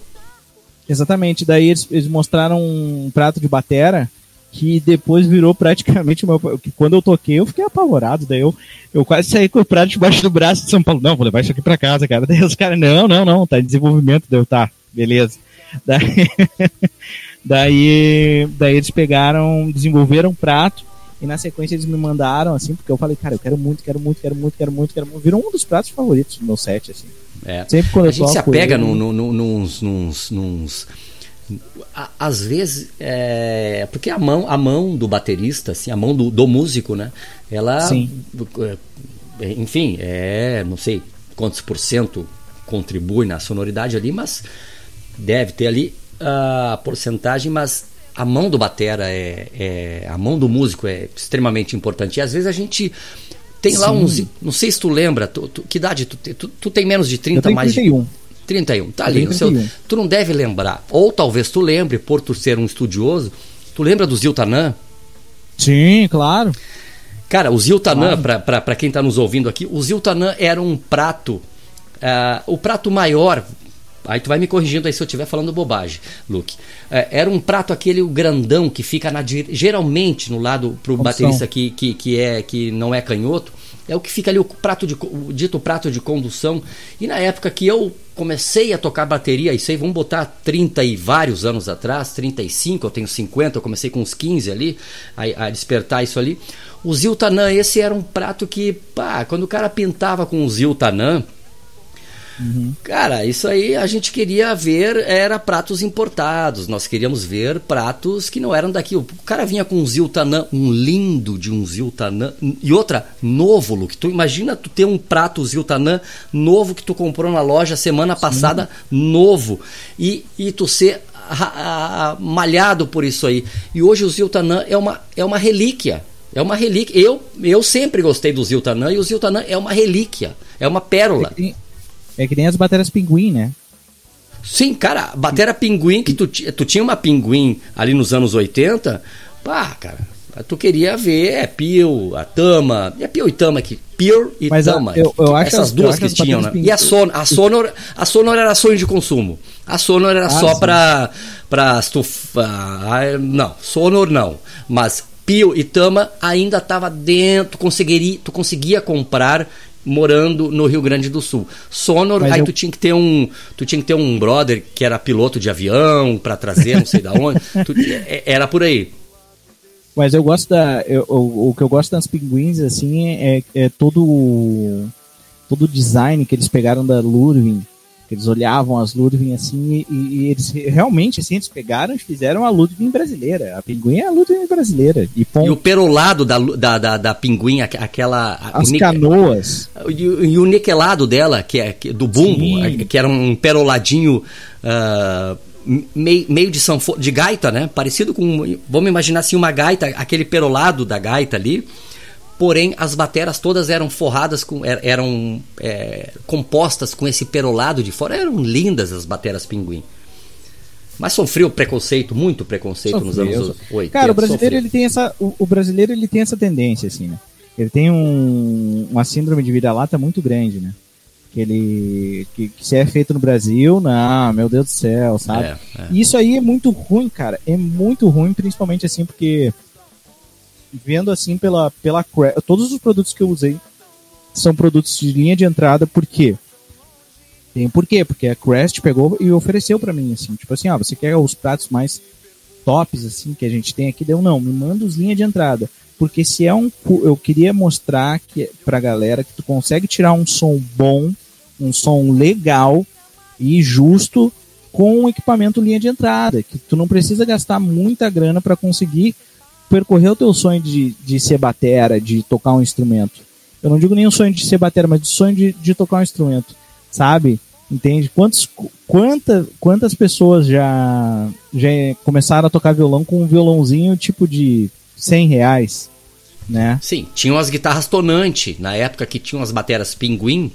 Exatamente. Daí eles, eles mostraram um prato de batera que depois virou praticamente uma. Quando eu toquei, eu fiquei apavorado. Daí eu, eu quase saí com o prato debaixo do braço de São Paulo. Não, vou levar isso aqui pra casa, cara. Daí os caras, não, não, não, tá em desenvolvimento. Deu, tá, beleza. Daí, daí, daí eles pegaram, desenvolveram um prato. E na sequência eles me mandaram, assim, porque eu falei, cara, eu quero muito, quero muito, quero muito, quero muito, quero muito. Virou um dos pratos favoritos do meu set, assim. É. Sempre quando a gente se apega num, num, nos, às vezes é, porque a mão a mão do baterista assim a mão do, do músico né ela Sim. É, enfim é não sei quantos por cento contribui na sonoridade ali mas deve ter ali a porcentagem mas a mão do batera é, é a mão do músico é extremamente importante e às vezes a gente tem Sim. lá uns. Não sei se tu lembra, tu, tu, que idade tu, tu, tu tem menos de 30, Eu tenho mais 31. de. 31, tá ali. 31. Seu, tu não deve lembrar. Ou talvez tu lembre, por tu ser um estudioso, tu lembra do Ziltanã? Sim, claro. Cara, o Ziltanã, claro. para quem está nos ouvindo aqui, o Ziltanã era um prato, uh, o prato maior, Aí tu vai me corrigindo aí se eu estiver falando bobagem, Luke. É, era um prato aquele grandão que fica na geralmente no lado pro Opção. baterista que, que, que é que não é canhoto, é o que fica ali o prato de o dito prato de condução. E na época que eu comecei a tocar bateria, isso aí vamos botar 30 e vários anos atrás, 35, eu tenho 50, eu comecei com uns 15 ali a, a despertar isso ali. O Ziltanã, esse era um prato que, pá, quando o cara pintava com o Ziltanã, Uhum. Cara, isso aí a gente queria ver era pratos importados. Nós queríamos ver pratos que não eram daqui. O cara vinha com um Ziltanã, um lindo de um Ziltanã. E outra, novo, Luke. Tu imagina tu ter um prato Ziltanã novo que tu comprou na loja semana passada, Sim. novo. E, e tu ser a, a, malhado por isso aí. E hoje o Ziltanã é uma, é uma relíquia. É uma relíquia. Eu, eu sempre gostei do Ziltanã e o Ziltanã é uma relíquia. É uma pérola. E, é que nem as baterias pinguim, né? Sim, cara, batera pinguim, que tu, tu tinha uma pinguim ali nos anos 80, pá, cara, tu queria ver é Pio, a Tama, é Pio e Tama aqui, Pure e Mas Tama. Eu, eu essas as, duas que tinham, né? E a Sonor, a Sonor, a Sonor era sonho de consumo. A Sonor era ah, só sim. pra, pra estufar. Não, Sonor não. Mas Pio e Tama ainda tava dentro, conseguiria, tu conseguia comprar morando no Rio Grande do Sul. Sonor, Mas aí eu... tu tinha que ter um, tu tinha que ter um brother que era piloto de avião para trazer, não sei da onde. tu, é, era por aí. Mas eu gosto da, eu, o, o, que eu gosto das pinguins assim é, é todo todo o design que eles pegaram da Lurvin Eles olhavam as Ludwig assim e, e, eles realmente assim, eles pegaram e fizeram a Ludwig brasileira. A pinguim é a Ludwig brasileira. E, e o perolado da, da, da, da pinguim, aquela. As canoas. E, e, o niquelado dela, que é do bumbo, Sim. que era um peroladinho. Uh, meio, meio de, sanfo, de gaita, né? Parecido com. Vamos imaginar assim, uma gaita, aquele perolado da gaita ali porém as bateras todas eram forradas com er, eram é, compostas com esse perolado de fora eram lindas as bateras pinguim mas sofreu preconceito muito preconceito sofreu. nos anos 80 cara o brasileiro sofreu. ele tem essa o, o, brasileiro ele tem essa tendência assim né ele tem um, uma síndrome de vira-lata muito grande né que ele que, que, se é feito no Brasil, não, meu Deus do céu, sabe? É, é. E isso aí é muito ruim, cara. É muito ruim, principalmente assim, porque vendo assim pela, pela todos os produtos que eu usei são produtos de linha de entrada, por quê? Tem um porquê, porque a Crest pegou e ofereceu para mim, assim, tipo assim, ah, você quer os pratos mais tops, assim, que a gente tem aqui? Deu, não, me manda os linha de entrada. Porque se é um. Eu queria mostrar que, pra galera que tu consegue tirar um som bom, um som legal e justo com um equipamento linha de entrada. Que tu não precisa gastar muita grana para conseguir percorrer o teu sonho de, de ser batera, de tocar um instrumento. Eu não digo nem o sonho de ser batera, mas o sonho de, de tocar um instrumento, sabe? Entende? Quantos, quanta, quantas pessoas já, já começaram a tocar violão com um violãozinho tipo de 100 reais, né? Sim, tinham as guitarras tonante, na época que tinham as bateras pinguim,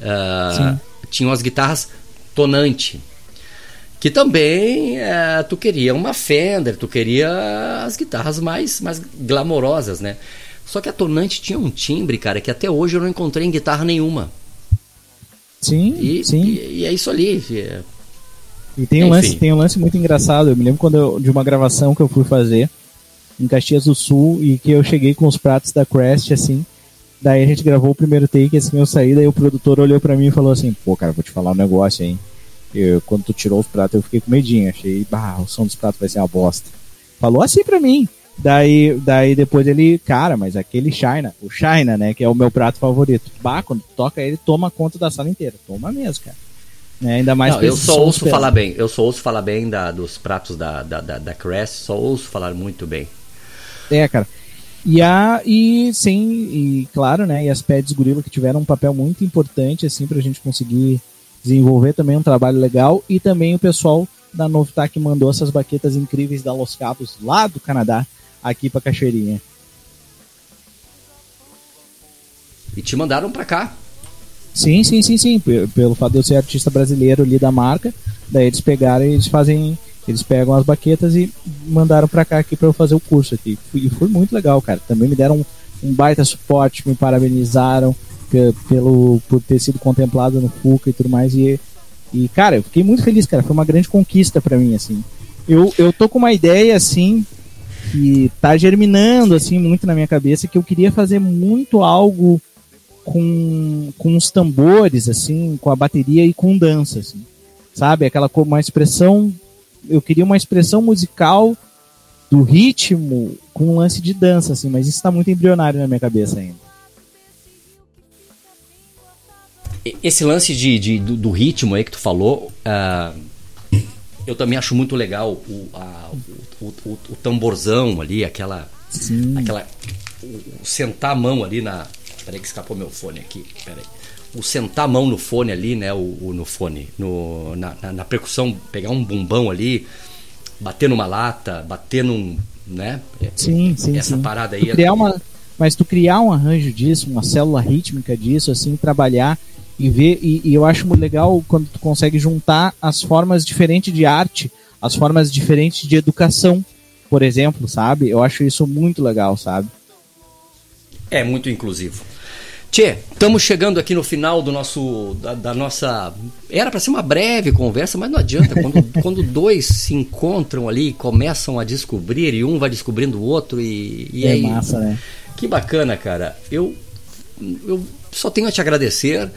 uh, tinham as guitarras tonante que também é, tu queria uma Fender, tu queria as guitarras mais, mais glamorosas, né? Só que a Tonante tinha um timbre, cara, que até hoje eu não encontrei em guitarra nenhuma. Sim, e, sim. E, e é isso ali. É... E tem um, lance, tem um lance muito engraçado. Eu me lembro quando eu, de uma gravação que eu fui fazer em Caxias do Sul e que eu cheguei com os pratos da Crest, assim. Daí a gente gravou o primeiro take, assim, eu saí, daí o produtor olhou para mim e falou assim, pô, cara, vou te falar um negócio aí. Eu, quando tu tirou os pratos, eu fiquei com medinho. Achei, bah, o som dos pratos vai ser uma bosta. Falou assim pra mim. Daí, daí depois ele, cara, mas aquele China, o China, né, que é o meu prato favorito. Bah, quando tu toca ele, toma conta da sala inteira. Toma mesmo, cara. Né, ainda mais Não, eu só ouço falar bem. Eu só ouço falar bem da, dos pratos da, da, da, da Crest, só ouço falar muito bem. É, cara. E a e sim, e claro, né, e as pads Gorilla que tiveram um papel muito importante assim pra gente conseguir desenvolver também um trabalho legal e também o pessoal da Novitac mandou essas baquetas incríveis da Los Cabos lá do Canadá aqui para Cachoeirinha. E te mandaram para cá? Sim, sim, sim, sim. Pelo fato de eu ser artista brasileiro ali da marca, daí eles pegaram e eles fazem, eles pegam as baquetas e mandaram para cá aqui para eu fazer o curso aqui. E foi muito legal, cara. Também me deram um, um baita suporte, me parabenizaram pelo por ter sido contemplado no FUCA e tudo mais e e cara, eu fiquei muito feliz, cara, foi uma grande conquista para mim assim. Eu, eu tô com uma ideia assim que tá germinando assim muito na minha cabeça que eu queria fazer muito algo com com os tambores assim, com a bateria e com dança assim. Sabe? Aquela uma expressão eu queria uma expressão musical do ritmo com um lance de dança assim, mas isso tá muito embrionário na minha cabeça ainda. Esse lance de, de do, do, ritmo aí que tu falou, uh, eu também acho muito legal o, a, o, o, o, tamborzão ali, aquela. Sim. aquela o, sentar a mão ali na. Peraí que escapou meu fone aqui. Peraí. O sentar a mão no fone ali, né? O, no fone. No, na, na, na, percussão, pegar um bumbão ali, bater numa lata, bater num. né? Sim, sim. Essa sim. parada aí. criar uma, mas tu criar um arranjo disso, uma célula rítmica disso, assim, trabalhar e ver e, e, eu acho muito legal quando tu consegue juntar as formas diferentes de arte, as formas diferentes de educação, por exemplo, sabe? Eu acho isso muito legal, sabe? É muito inclusivo. Tchê, estamos chegando aqui no final do nosso da, da nossa era para ser uma breve conversa, mas não adianta quando, quando dois se encontram ali, começam a descobrir e um vai descobrindo o outro e, e é aí, massa, né? Que bacana, cara. Eu eu só tenho a te agradecer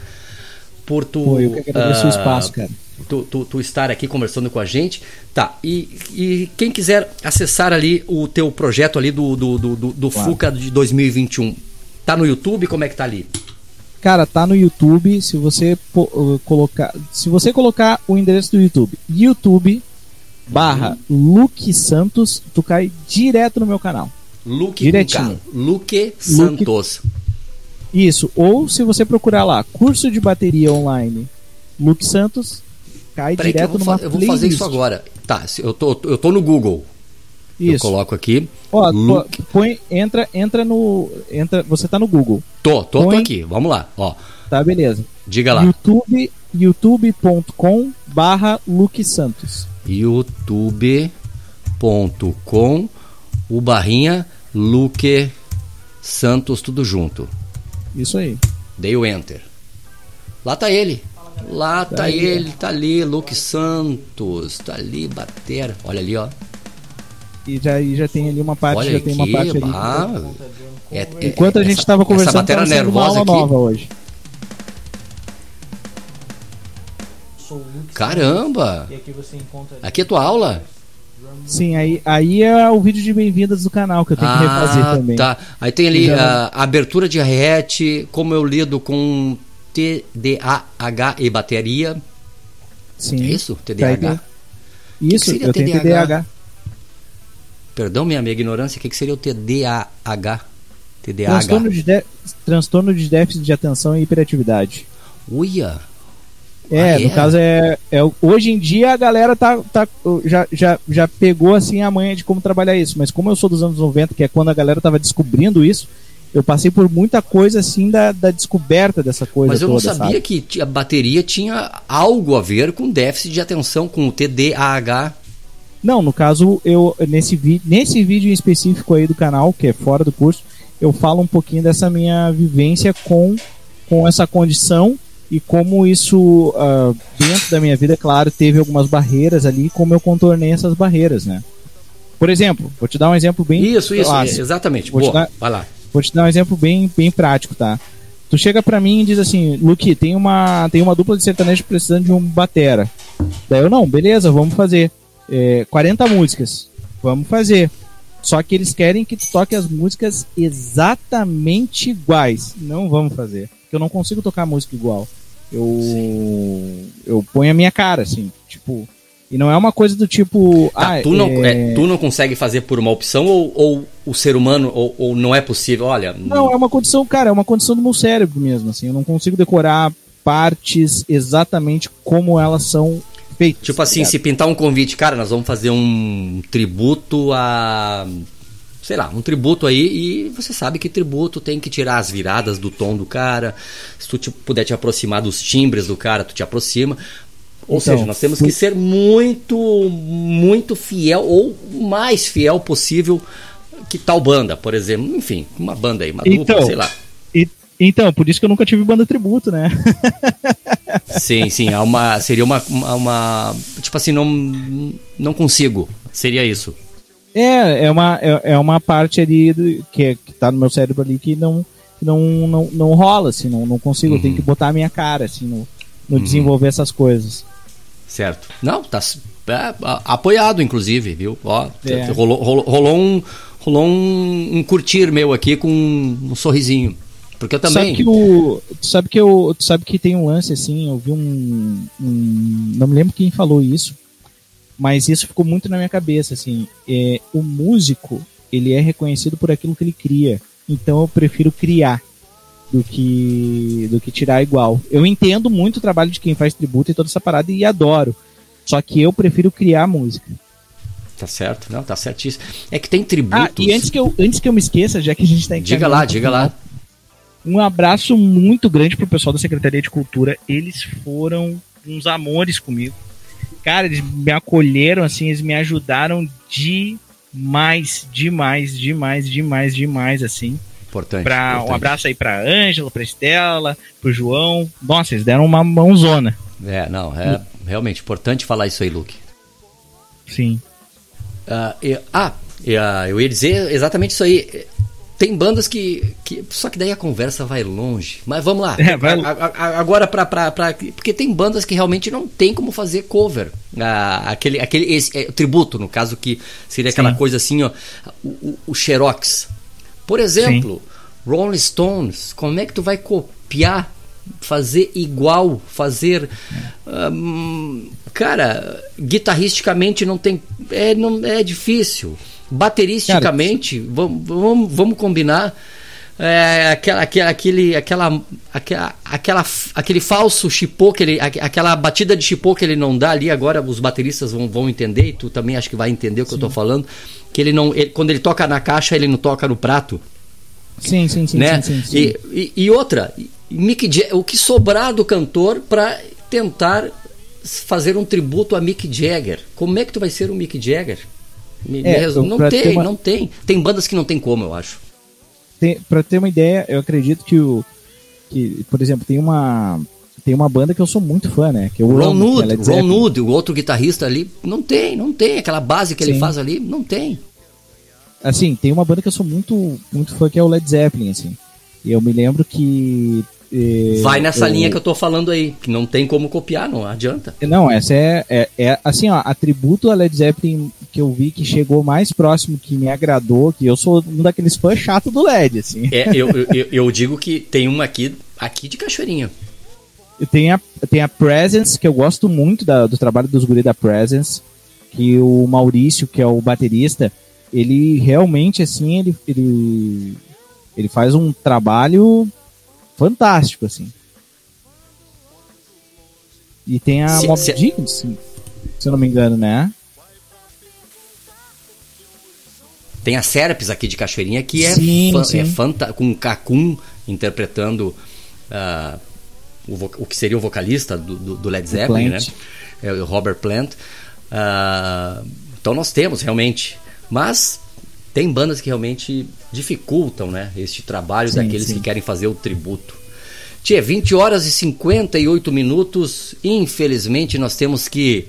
por tu. Pô, eu que agradeço uh, o espaço, cara. Tu, tu, tu, estar aqui conversando com a gente. Tá, e, e quem quiser acessar ali o teu projeto ali do, do, do, do claro. FUCA de 2021, tá no YouTube? Como é que tá ali? Cara, tá no YouTube. Se você uh, colocar, se você colocar o endereço do YouTube, YouTube barra Luke Santos, tu cai direto no meu canal. Luke Direitinho. Luke Santos. Isso. Ou se você procurar lá, curso de bateria online, Luke Santos, cai Peraí direto eu vou, numa eu vou fazer isso agora. Tá, eu tô, eu tô no Google. Eu Isso. coloco aqui. Ó, Luke. põe, entra, entra no, entra, você tá no Google, Tô, tô, tô Põe. aqui. Vamos lá. Ó, tá? Beleza. diga lá. YouTube, youtube.com barra Luke Santos. youtube.com o barrinha Luque Santos tudo junto. Isso aí. Dei o enter. Lá tá ele. Lá tá, aí, ele, tá ali, Luque Santos, tá ali, batera. Olha ali, ó. E já, e já tem ali uma parte, Olha já aqui, tem uma parte ali. bah, é- é- Enquanto a gente essa- estava conversando, essa batera tava saindo uma nervosa aula aqui. nova hoje. Caramba! Aqui é tua aula? Sim, aí, aí é o vídeo de bem-vindas do canal que eu tenho que refazer Ah, também. tá. Aí tem ali Já a abertura de RET, como eu lido com TDAH e bateria. Sim. É isso? Tá TDAH. tem- Isso, seria eu tenho TDAH? TDAH. Perdão minha, minha ignorância, o que, que seria o TDAH? TDAH. Transtorno de, de- transtorno de déficit de atenção e hiperatividade. Uia! É, Ah, no é? caso é, é. Hoje em dia a galera tá, tá, já, já, já pegou assim a manha de como trabalhar isso. Mas como eu sou dos anos 90, que é quando a galera tava descobrindo isso, eu passei por muita coisa assim da, da descoberta dessa coisa Mas eu não toda, sabia sabe? que a bateria tinha algo a ver com déficit de atenção, com o TDAH. Não, no caso, eu nesse, vi nesse vídeo em específico aí do canal, que é fora do curso, eu falo um pouquinho dessa minha vivência com, com essa condição e como isso, ah, dentro da minha vida, claro, teve algumas barreiras ali, como eu contornei essas barreiras, né? Por exemplo, vou te dar um exemplo bem Isso, isso, clássico. exatamente. Vou te Boa, dar- vai lá. Vou te dar um exemplo bem, bem prático, tá? Tu chega pra mim e diz assim, Luke, tem uma, tem uma dupla de sertanejo precisando de um batera. Daí eu, não, beleza, vamos fazer. É, 40 músicas, vamos fazer. Só que eles querem que tu toque as músicas exatamente iguais. Não vamos fazer. Porque eu não consigo tocar música igual. Eu, eu ponho a minha cara, assim, tipo... E não é uma coisa do tipo... Tá, ah, tu, não, é- é, tu não consegue fazer por uma opção ou, ou o ser humano, ou, ou não é possível? Olha, Não, é uma condição, cara, é uma condição do meu cérebro mesmo, assim. Eu não consigo decorar partes exatamente como elas são feitas. tipo assim, tá se pintar um convite, cara, nós vamos fazer um tributo a. Sei lá, um tributo aí, e você sabe que tributo tem que tirar as viradas do tom do cara. Se tu te- puder te aproximar dos timbres do cara, tu te aproxima. Ou Então, seja, nós temos que ser muito, muito fiel, ou o mais fiel possível que tal banda, por exemplo. Enfim, uma banda aí, uma dupla, Então, sei lá. E, então, por isso que eu nunca tive banda tributo, né? Sim, sim, é uma, seria uma, uma, uma- Tipo assim, não, não consigo. Seria isso. É, é uma, é, é uma parte ali do- que, é- que tá no meu cérebro ali que não, que não, não, não rola, assim, não, não consigo. Eu tenho que botar a minha cara, assim, no, no desenvolver essas coisas. Certo. Não, tá é, apoiado, inclusive, viu? Ó, É. rolou, rolou, rolou um, rolou um, um curtir meu aqui com um, sorrisinho. Porque eu também. Sabe que o, tu sabe que eu, sabe que tem um lance assim, eu vi um, um- não me lembro quem falou isso, mas isso ficou muito na minha cabeça assim. É, o músico ele é reconhecido por aquilo que ele cria, então eu prefiro criar do que do que tirar igual. Eu entendo muito o trabalho de quem faz tributo e toda essa parada e adoro. Só que eu prefiro criar música. Tá certo, não, tá certíssimo. É que tem tributos. Ah, e antes que eu antes que eu me esqueça, já que a gente tá Diga lá, diga lá. Um abraço muito grande pro pessoal da Secretaria de Cultura. Eles foram uns amores comigo. Cara, eles me acolheram, assim, eles me ajudaram demais, demais, demais, demais, demais, assim. Importante. Pra, um importante. abraço aí pra Ângela, pra Estela, pro João. Nossa, eles deram uma mãozona. É, não, é realmente importante falar isso aí, Luke. Sim. Ah, e- ah, ah, eu ia dizer exatamente isso aí. Tem bandas que, que. Só que daí a conversa vai longe. Mas vamos lá. É, vai- A- a- agora, pra, pra, pra- Porque tem bandas que realmente não tem como fazer cover. Ah, aquele, aquele esse, é, tributo, no caso, que seria aquela Sim. coisa assim, ó. O, o, o Xerox. Por exemplo, Rolling Stones, como é que tu vai copiar, fazer igual, fazer. hum, cara, guitarristicamente não tem. É, não, é difícil. Bateristicamente, vamos, vamos, vamos combinar. É, aquela, aquele, aquela, aquela, aquela, aquele falso chipô, que ele, aqu- aquela batida de chipô que ele não dá ali, agora os bateristas vão, vão entender, e tu também acho que vai entender o que eu tô falando, que ele não, ele- quando ele toca na caixa, ele não toca no prato Sim, sim, sim, né? sim, sim, sim. E, e, e outra, Mick o que sobrar do cantor para tentar fazer um tributo a Mick Jagger. Como é que tu vai ser o Mick Jagger? Me- É, não tem, uma- não tem. Tem bandas que não tem como, eu acho. Pra ter uma ideia, eu acredito que o. Que, por exemplo, tem uma. Tem uma banda que eu sou muito fã, né? Que Ron é Led Ron Zeppelin. Wood, o outro guitarrista ali, não tem, não tem. Aquela base que ele Sim. faz ali, não tem. Assim, tem uma banda que eu sou muito, muito fã que é o Led Zeppelin, assim. E eu me lembro que. eh, Vai nessa eu- linha que eu tô falando aí, que não tem como copiar, não adianta. Não, essa é, é, é assim, ó, atributo a Led Zeppelin que eu vi que chegou mais próximo, que me agradou, que eu sou um daqueles fãs chato do Led, assim. É, eu, eu, eu- digo que tem uma aqui, aqui de Cachoeirinha. Tem a, tem a Presence, que eu gosto muito da- do trabalho dos guri da Presence, que o Maurício, que é o baterista, ele realmente, assim, ele, ele, ele faz um trabalho fantástico, assim. E tem a Se- Mob se- Dick, se, se eu não me engano, né? Tem a Serpes aqui de Cachoeirinha, que é, Sim, fan- sim. é fanta com Cacum interpretando ah, o, o que seria o vocalista do, do- do Led Zeppelin, né? É o Robert Plant. Ah, então nós temos realmente. Mas tem bandas que realmente dificultam né, este trabalho Sim, daqueles sim. que querem fazer o tributo. Tchê, 20 horas e 58 minutos. Infelizmente, nós temos que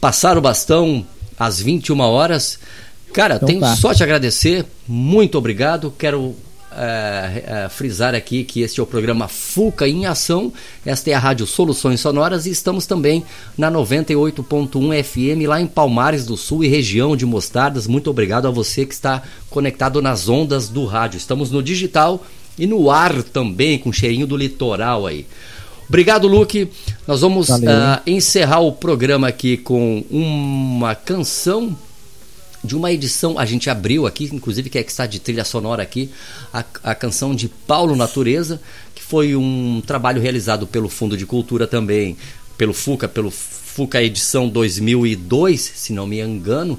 passar o bastão às 21 horas. Cara, Então tenho tá. só te agradecer. Muito obrigado. Quero eh, eh, frisar aqui que este é o programa Fuca em Ação. Esta é a Rádio Soluções Sonoras e estamos também na 98.1 FM lá em Palmares do Sul e região de Mostardas. Muito obrigado a você que está conectado nas ondas do rádio. Estamos no digital e no ar também, com cheirinho do litoral aí. Obrigado, Luke. Nós vamos ah, encerrar o programa aqui com uma canção de uma edição, a gente abriu aqui, inclusive que é que está de trilha sonora aqui, a, a canção de Paulo Natureza, que foi um trabalho realizado pelo Fundo de Cultura também, pelo FUCA, pelo FUCA edição 2002, se não me engano.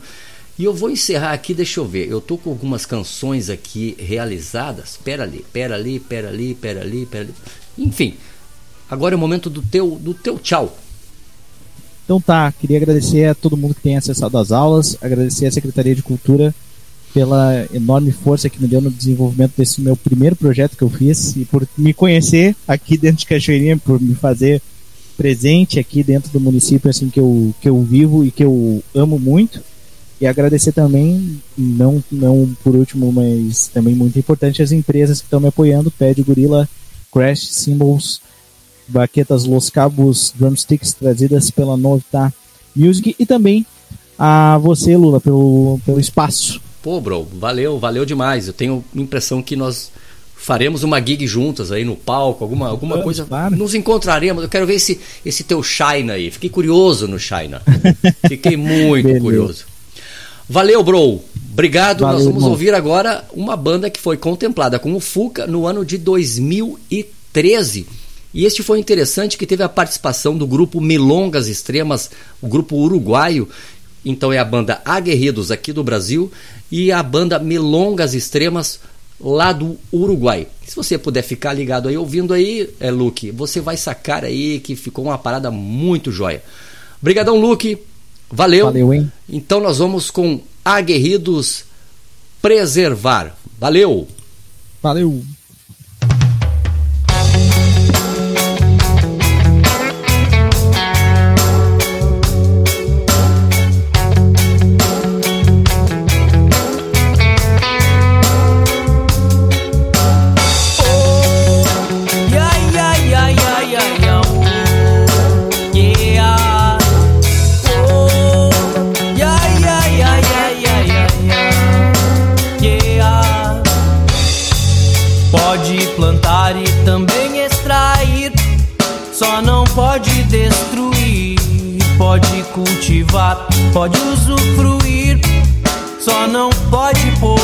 E eu vou encerrar aqui, deixa eu ver, eu tô com algumas canções aqui realizadas, pera ali, pera ali, pera ali, pera ali, pera ali. Enfim, agora é o momento do teu, do teu tchau. Então tá, queria agradecer a todo mundo que tem acessado as aulas, agradecer à Secretaria de Cultura pela enorme força que me deu no desenvolvimento desse meu primeiro projeto que eu fiz e por me conhecer aqui dentro de Cachoeirinha, por me fazer presente aqui dentro do município assim que eu, que eu vivo e que eu amo muito. E agradecer também, não, não por último, mas também muito importante, as empresas que estão me apoiando, Pad Gorila, Crash Symbols, baquetas Los Cabos Drumsticks trazidas pela Novita Music e também a você, Lula, pelo, pelo espaço. Pô, bro, valeu, valeu demais. Eu tenho a impressão que nós faremos uma gig juntas aí no palco, alguma, alguma Vamos, coisa. claro. Nos encontraremos. Eu quero ver esse, esse teu China aí. Fiquei curioso no China. Fiquei muito Beleza. curioso. Valeu, bro. Obrigado. Valeu, Nós vamos irmão. ouvir agora uma banda que foi contemplada como Fuca no ano de 2013. E este foi interessante que teve a participação do grupo Milongas Extremas, o grupo uruguaio. Então é a banda Aguerridos aqui do Brasil e a banda Milongas Extremas lá do Uruguai. Se você puder ficar ligado aí ouvindo aí, é Luke, você vai sacar aí que ficou uma parada muito joia. Obrigadão, Luke. Valeu. Valeu, hein? Então nós vamos com Aguerridos Preservar. Valeu. Valeu! Cultivar, pode usufruir, só não pode poluir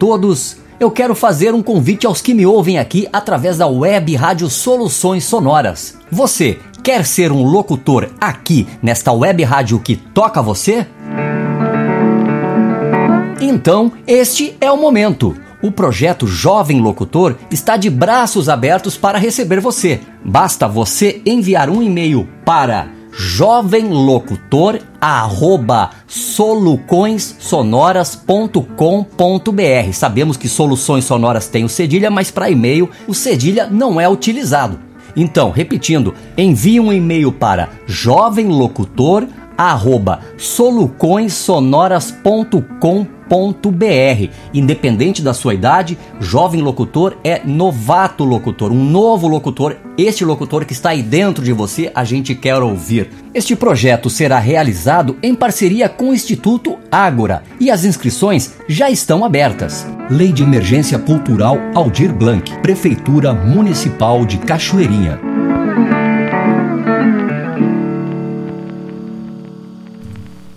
todos! Eu quero fazer um convite aos que me ouvem aqui através da web Rádio Soluções Sonoras. Você quer ser um locutor aqui nesta web rádio que toca você? Então, este é o momento. O projeto Jovem Locutor está de braços abertos para receber você. Basta você enviar um e-mail para jovemlocutor@solucoenssonoras.com.br. Sabemos que soluções sonoras tem o cedilha, mas para e-mail o cedilha não é utilizado. Então, repetindo, envie um e-mail para jovemlocutor@solucoenssonoras.com.br. Independente da sua idade, jovem locutor é novato locutor, um novo locutor. Este locutor que está aí dentro de você, a gente quer ouvir. Este projeto será realizado em parceria com o Instituto Ágora e as inscrições já estão abertas. Lei de Emergência Cultural Aldir Blanc, Prefeitura Municipal de Cachoeirinha.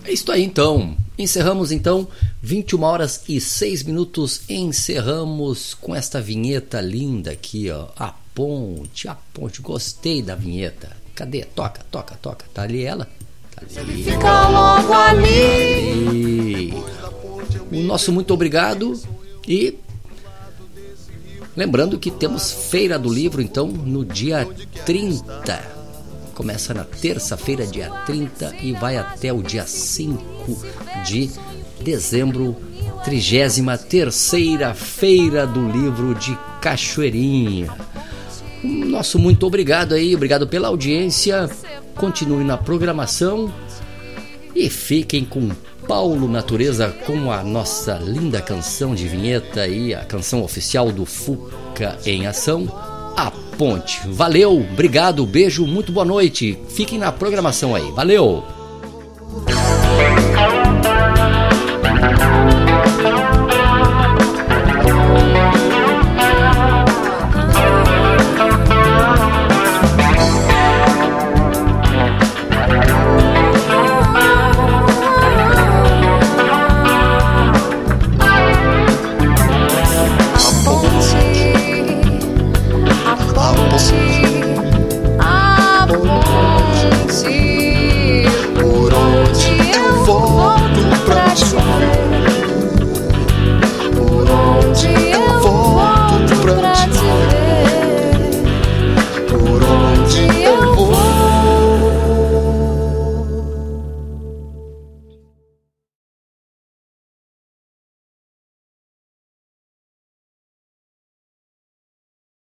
É isso aí então. Encerramos então 21 horas e 6 minutos. Encerramos com esta vinheta linda aqui, ó. A ponte, a ponte. Gostei da vinheta. Cadê? Toca, toca, toca. Tá ali ela? Tá ali. Fica logo ali. O nosso muito obrigado e lembrando que temos Feira do Livro então no dia 30 Começa na terça-feira, dia 30 e vai até o dia 5 de dezembro, 33 Feira do Livro de Cachoeirinha. Nosso muito obrigado aí, obrigado pela audiência. Continue na programação e fiquem com Paulo Natureza com a nossa linda canção de vinheta e a canção oficial do Fuca em Ação, A Ponte. Valeu, obrigado, beijo, muito boa noite. Fiquem na programação aí. Valeu! Thank you.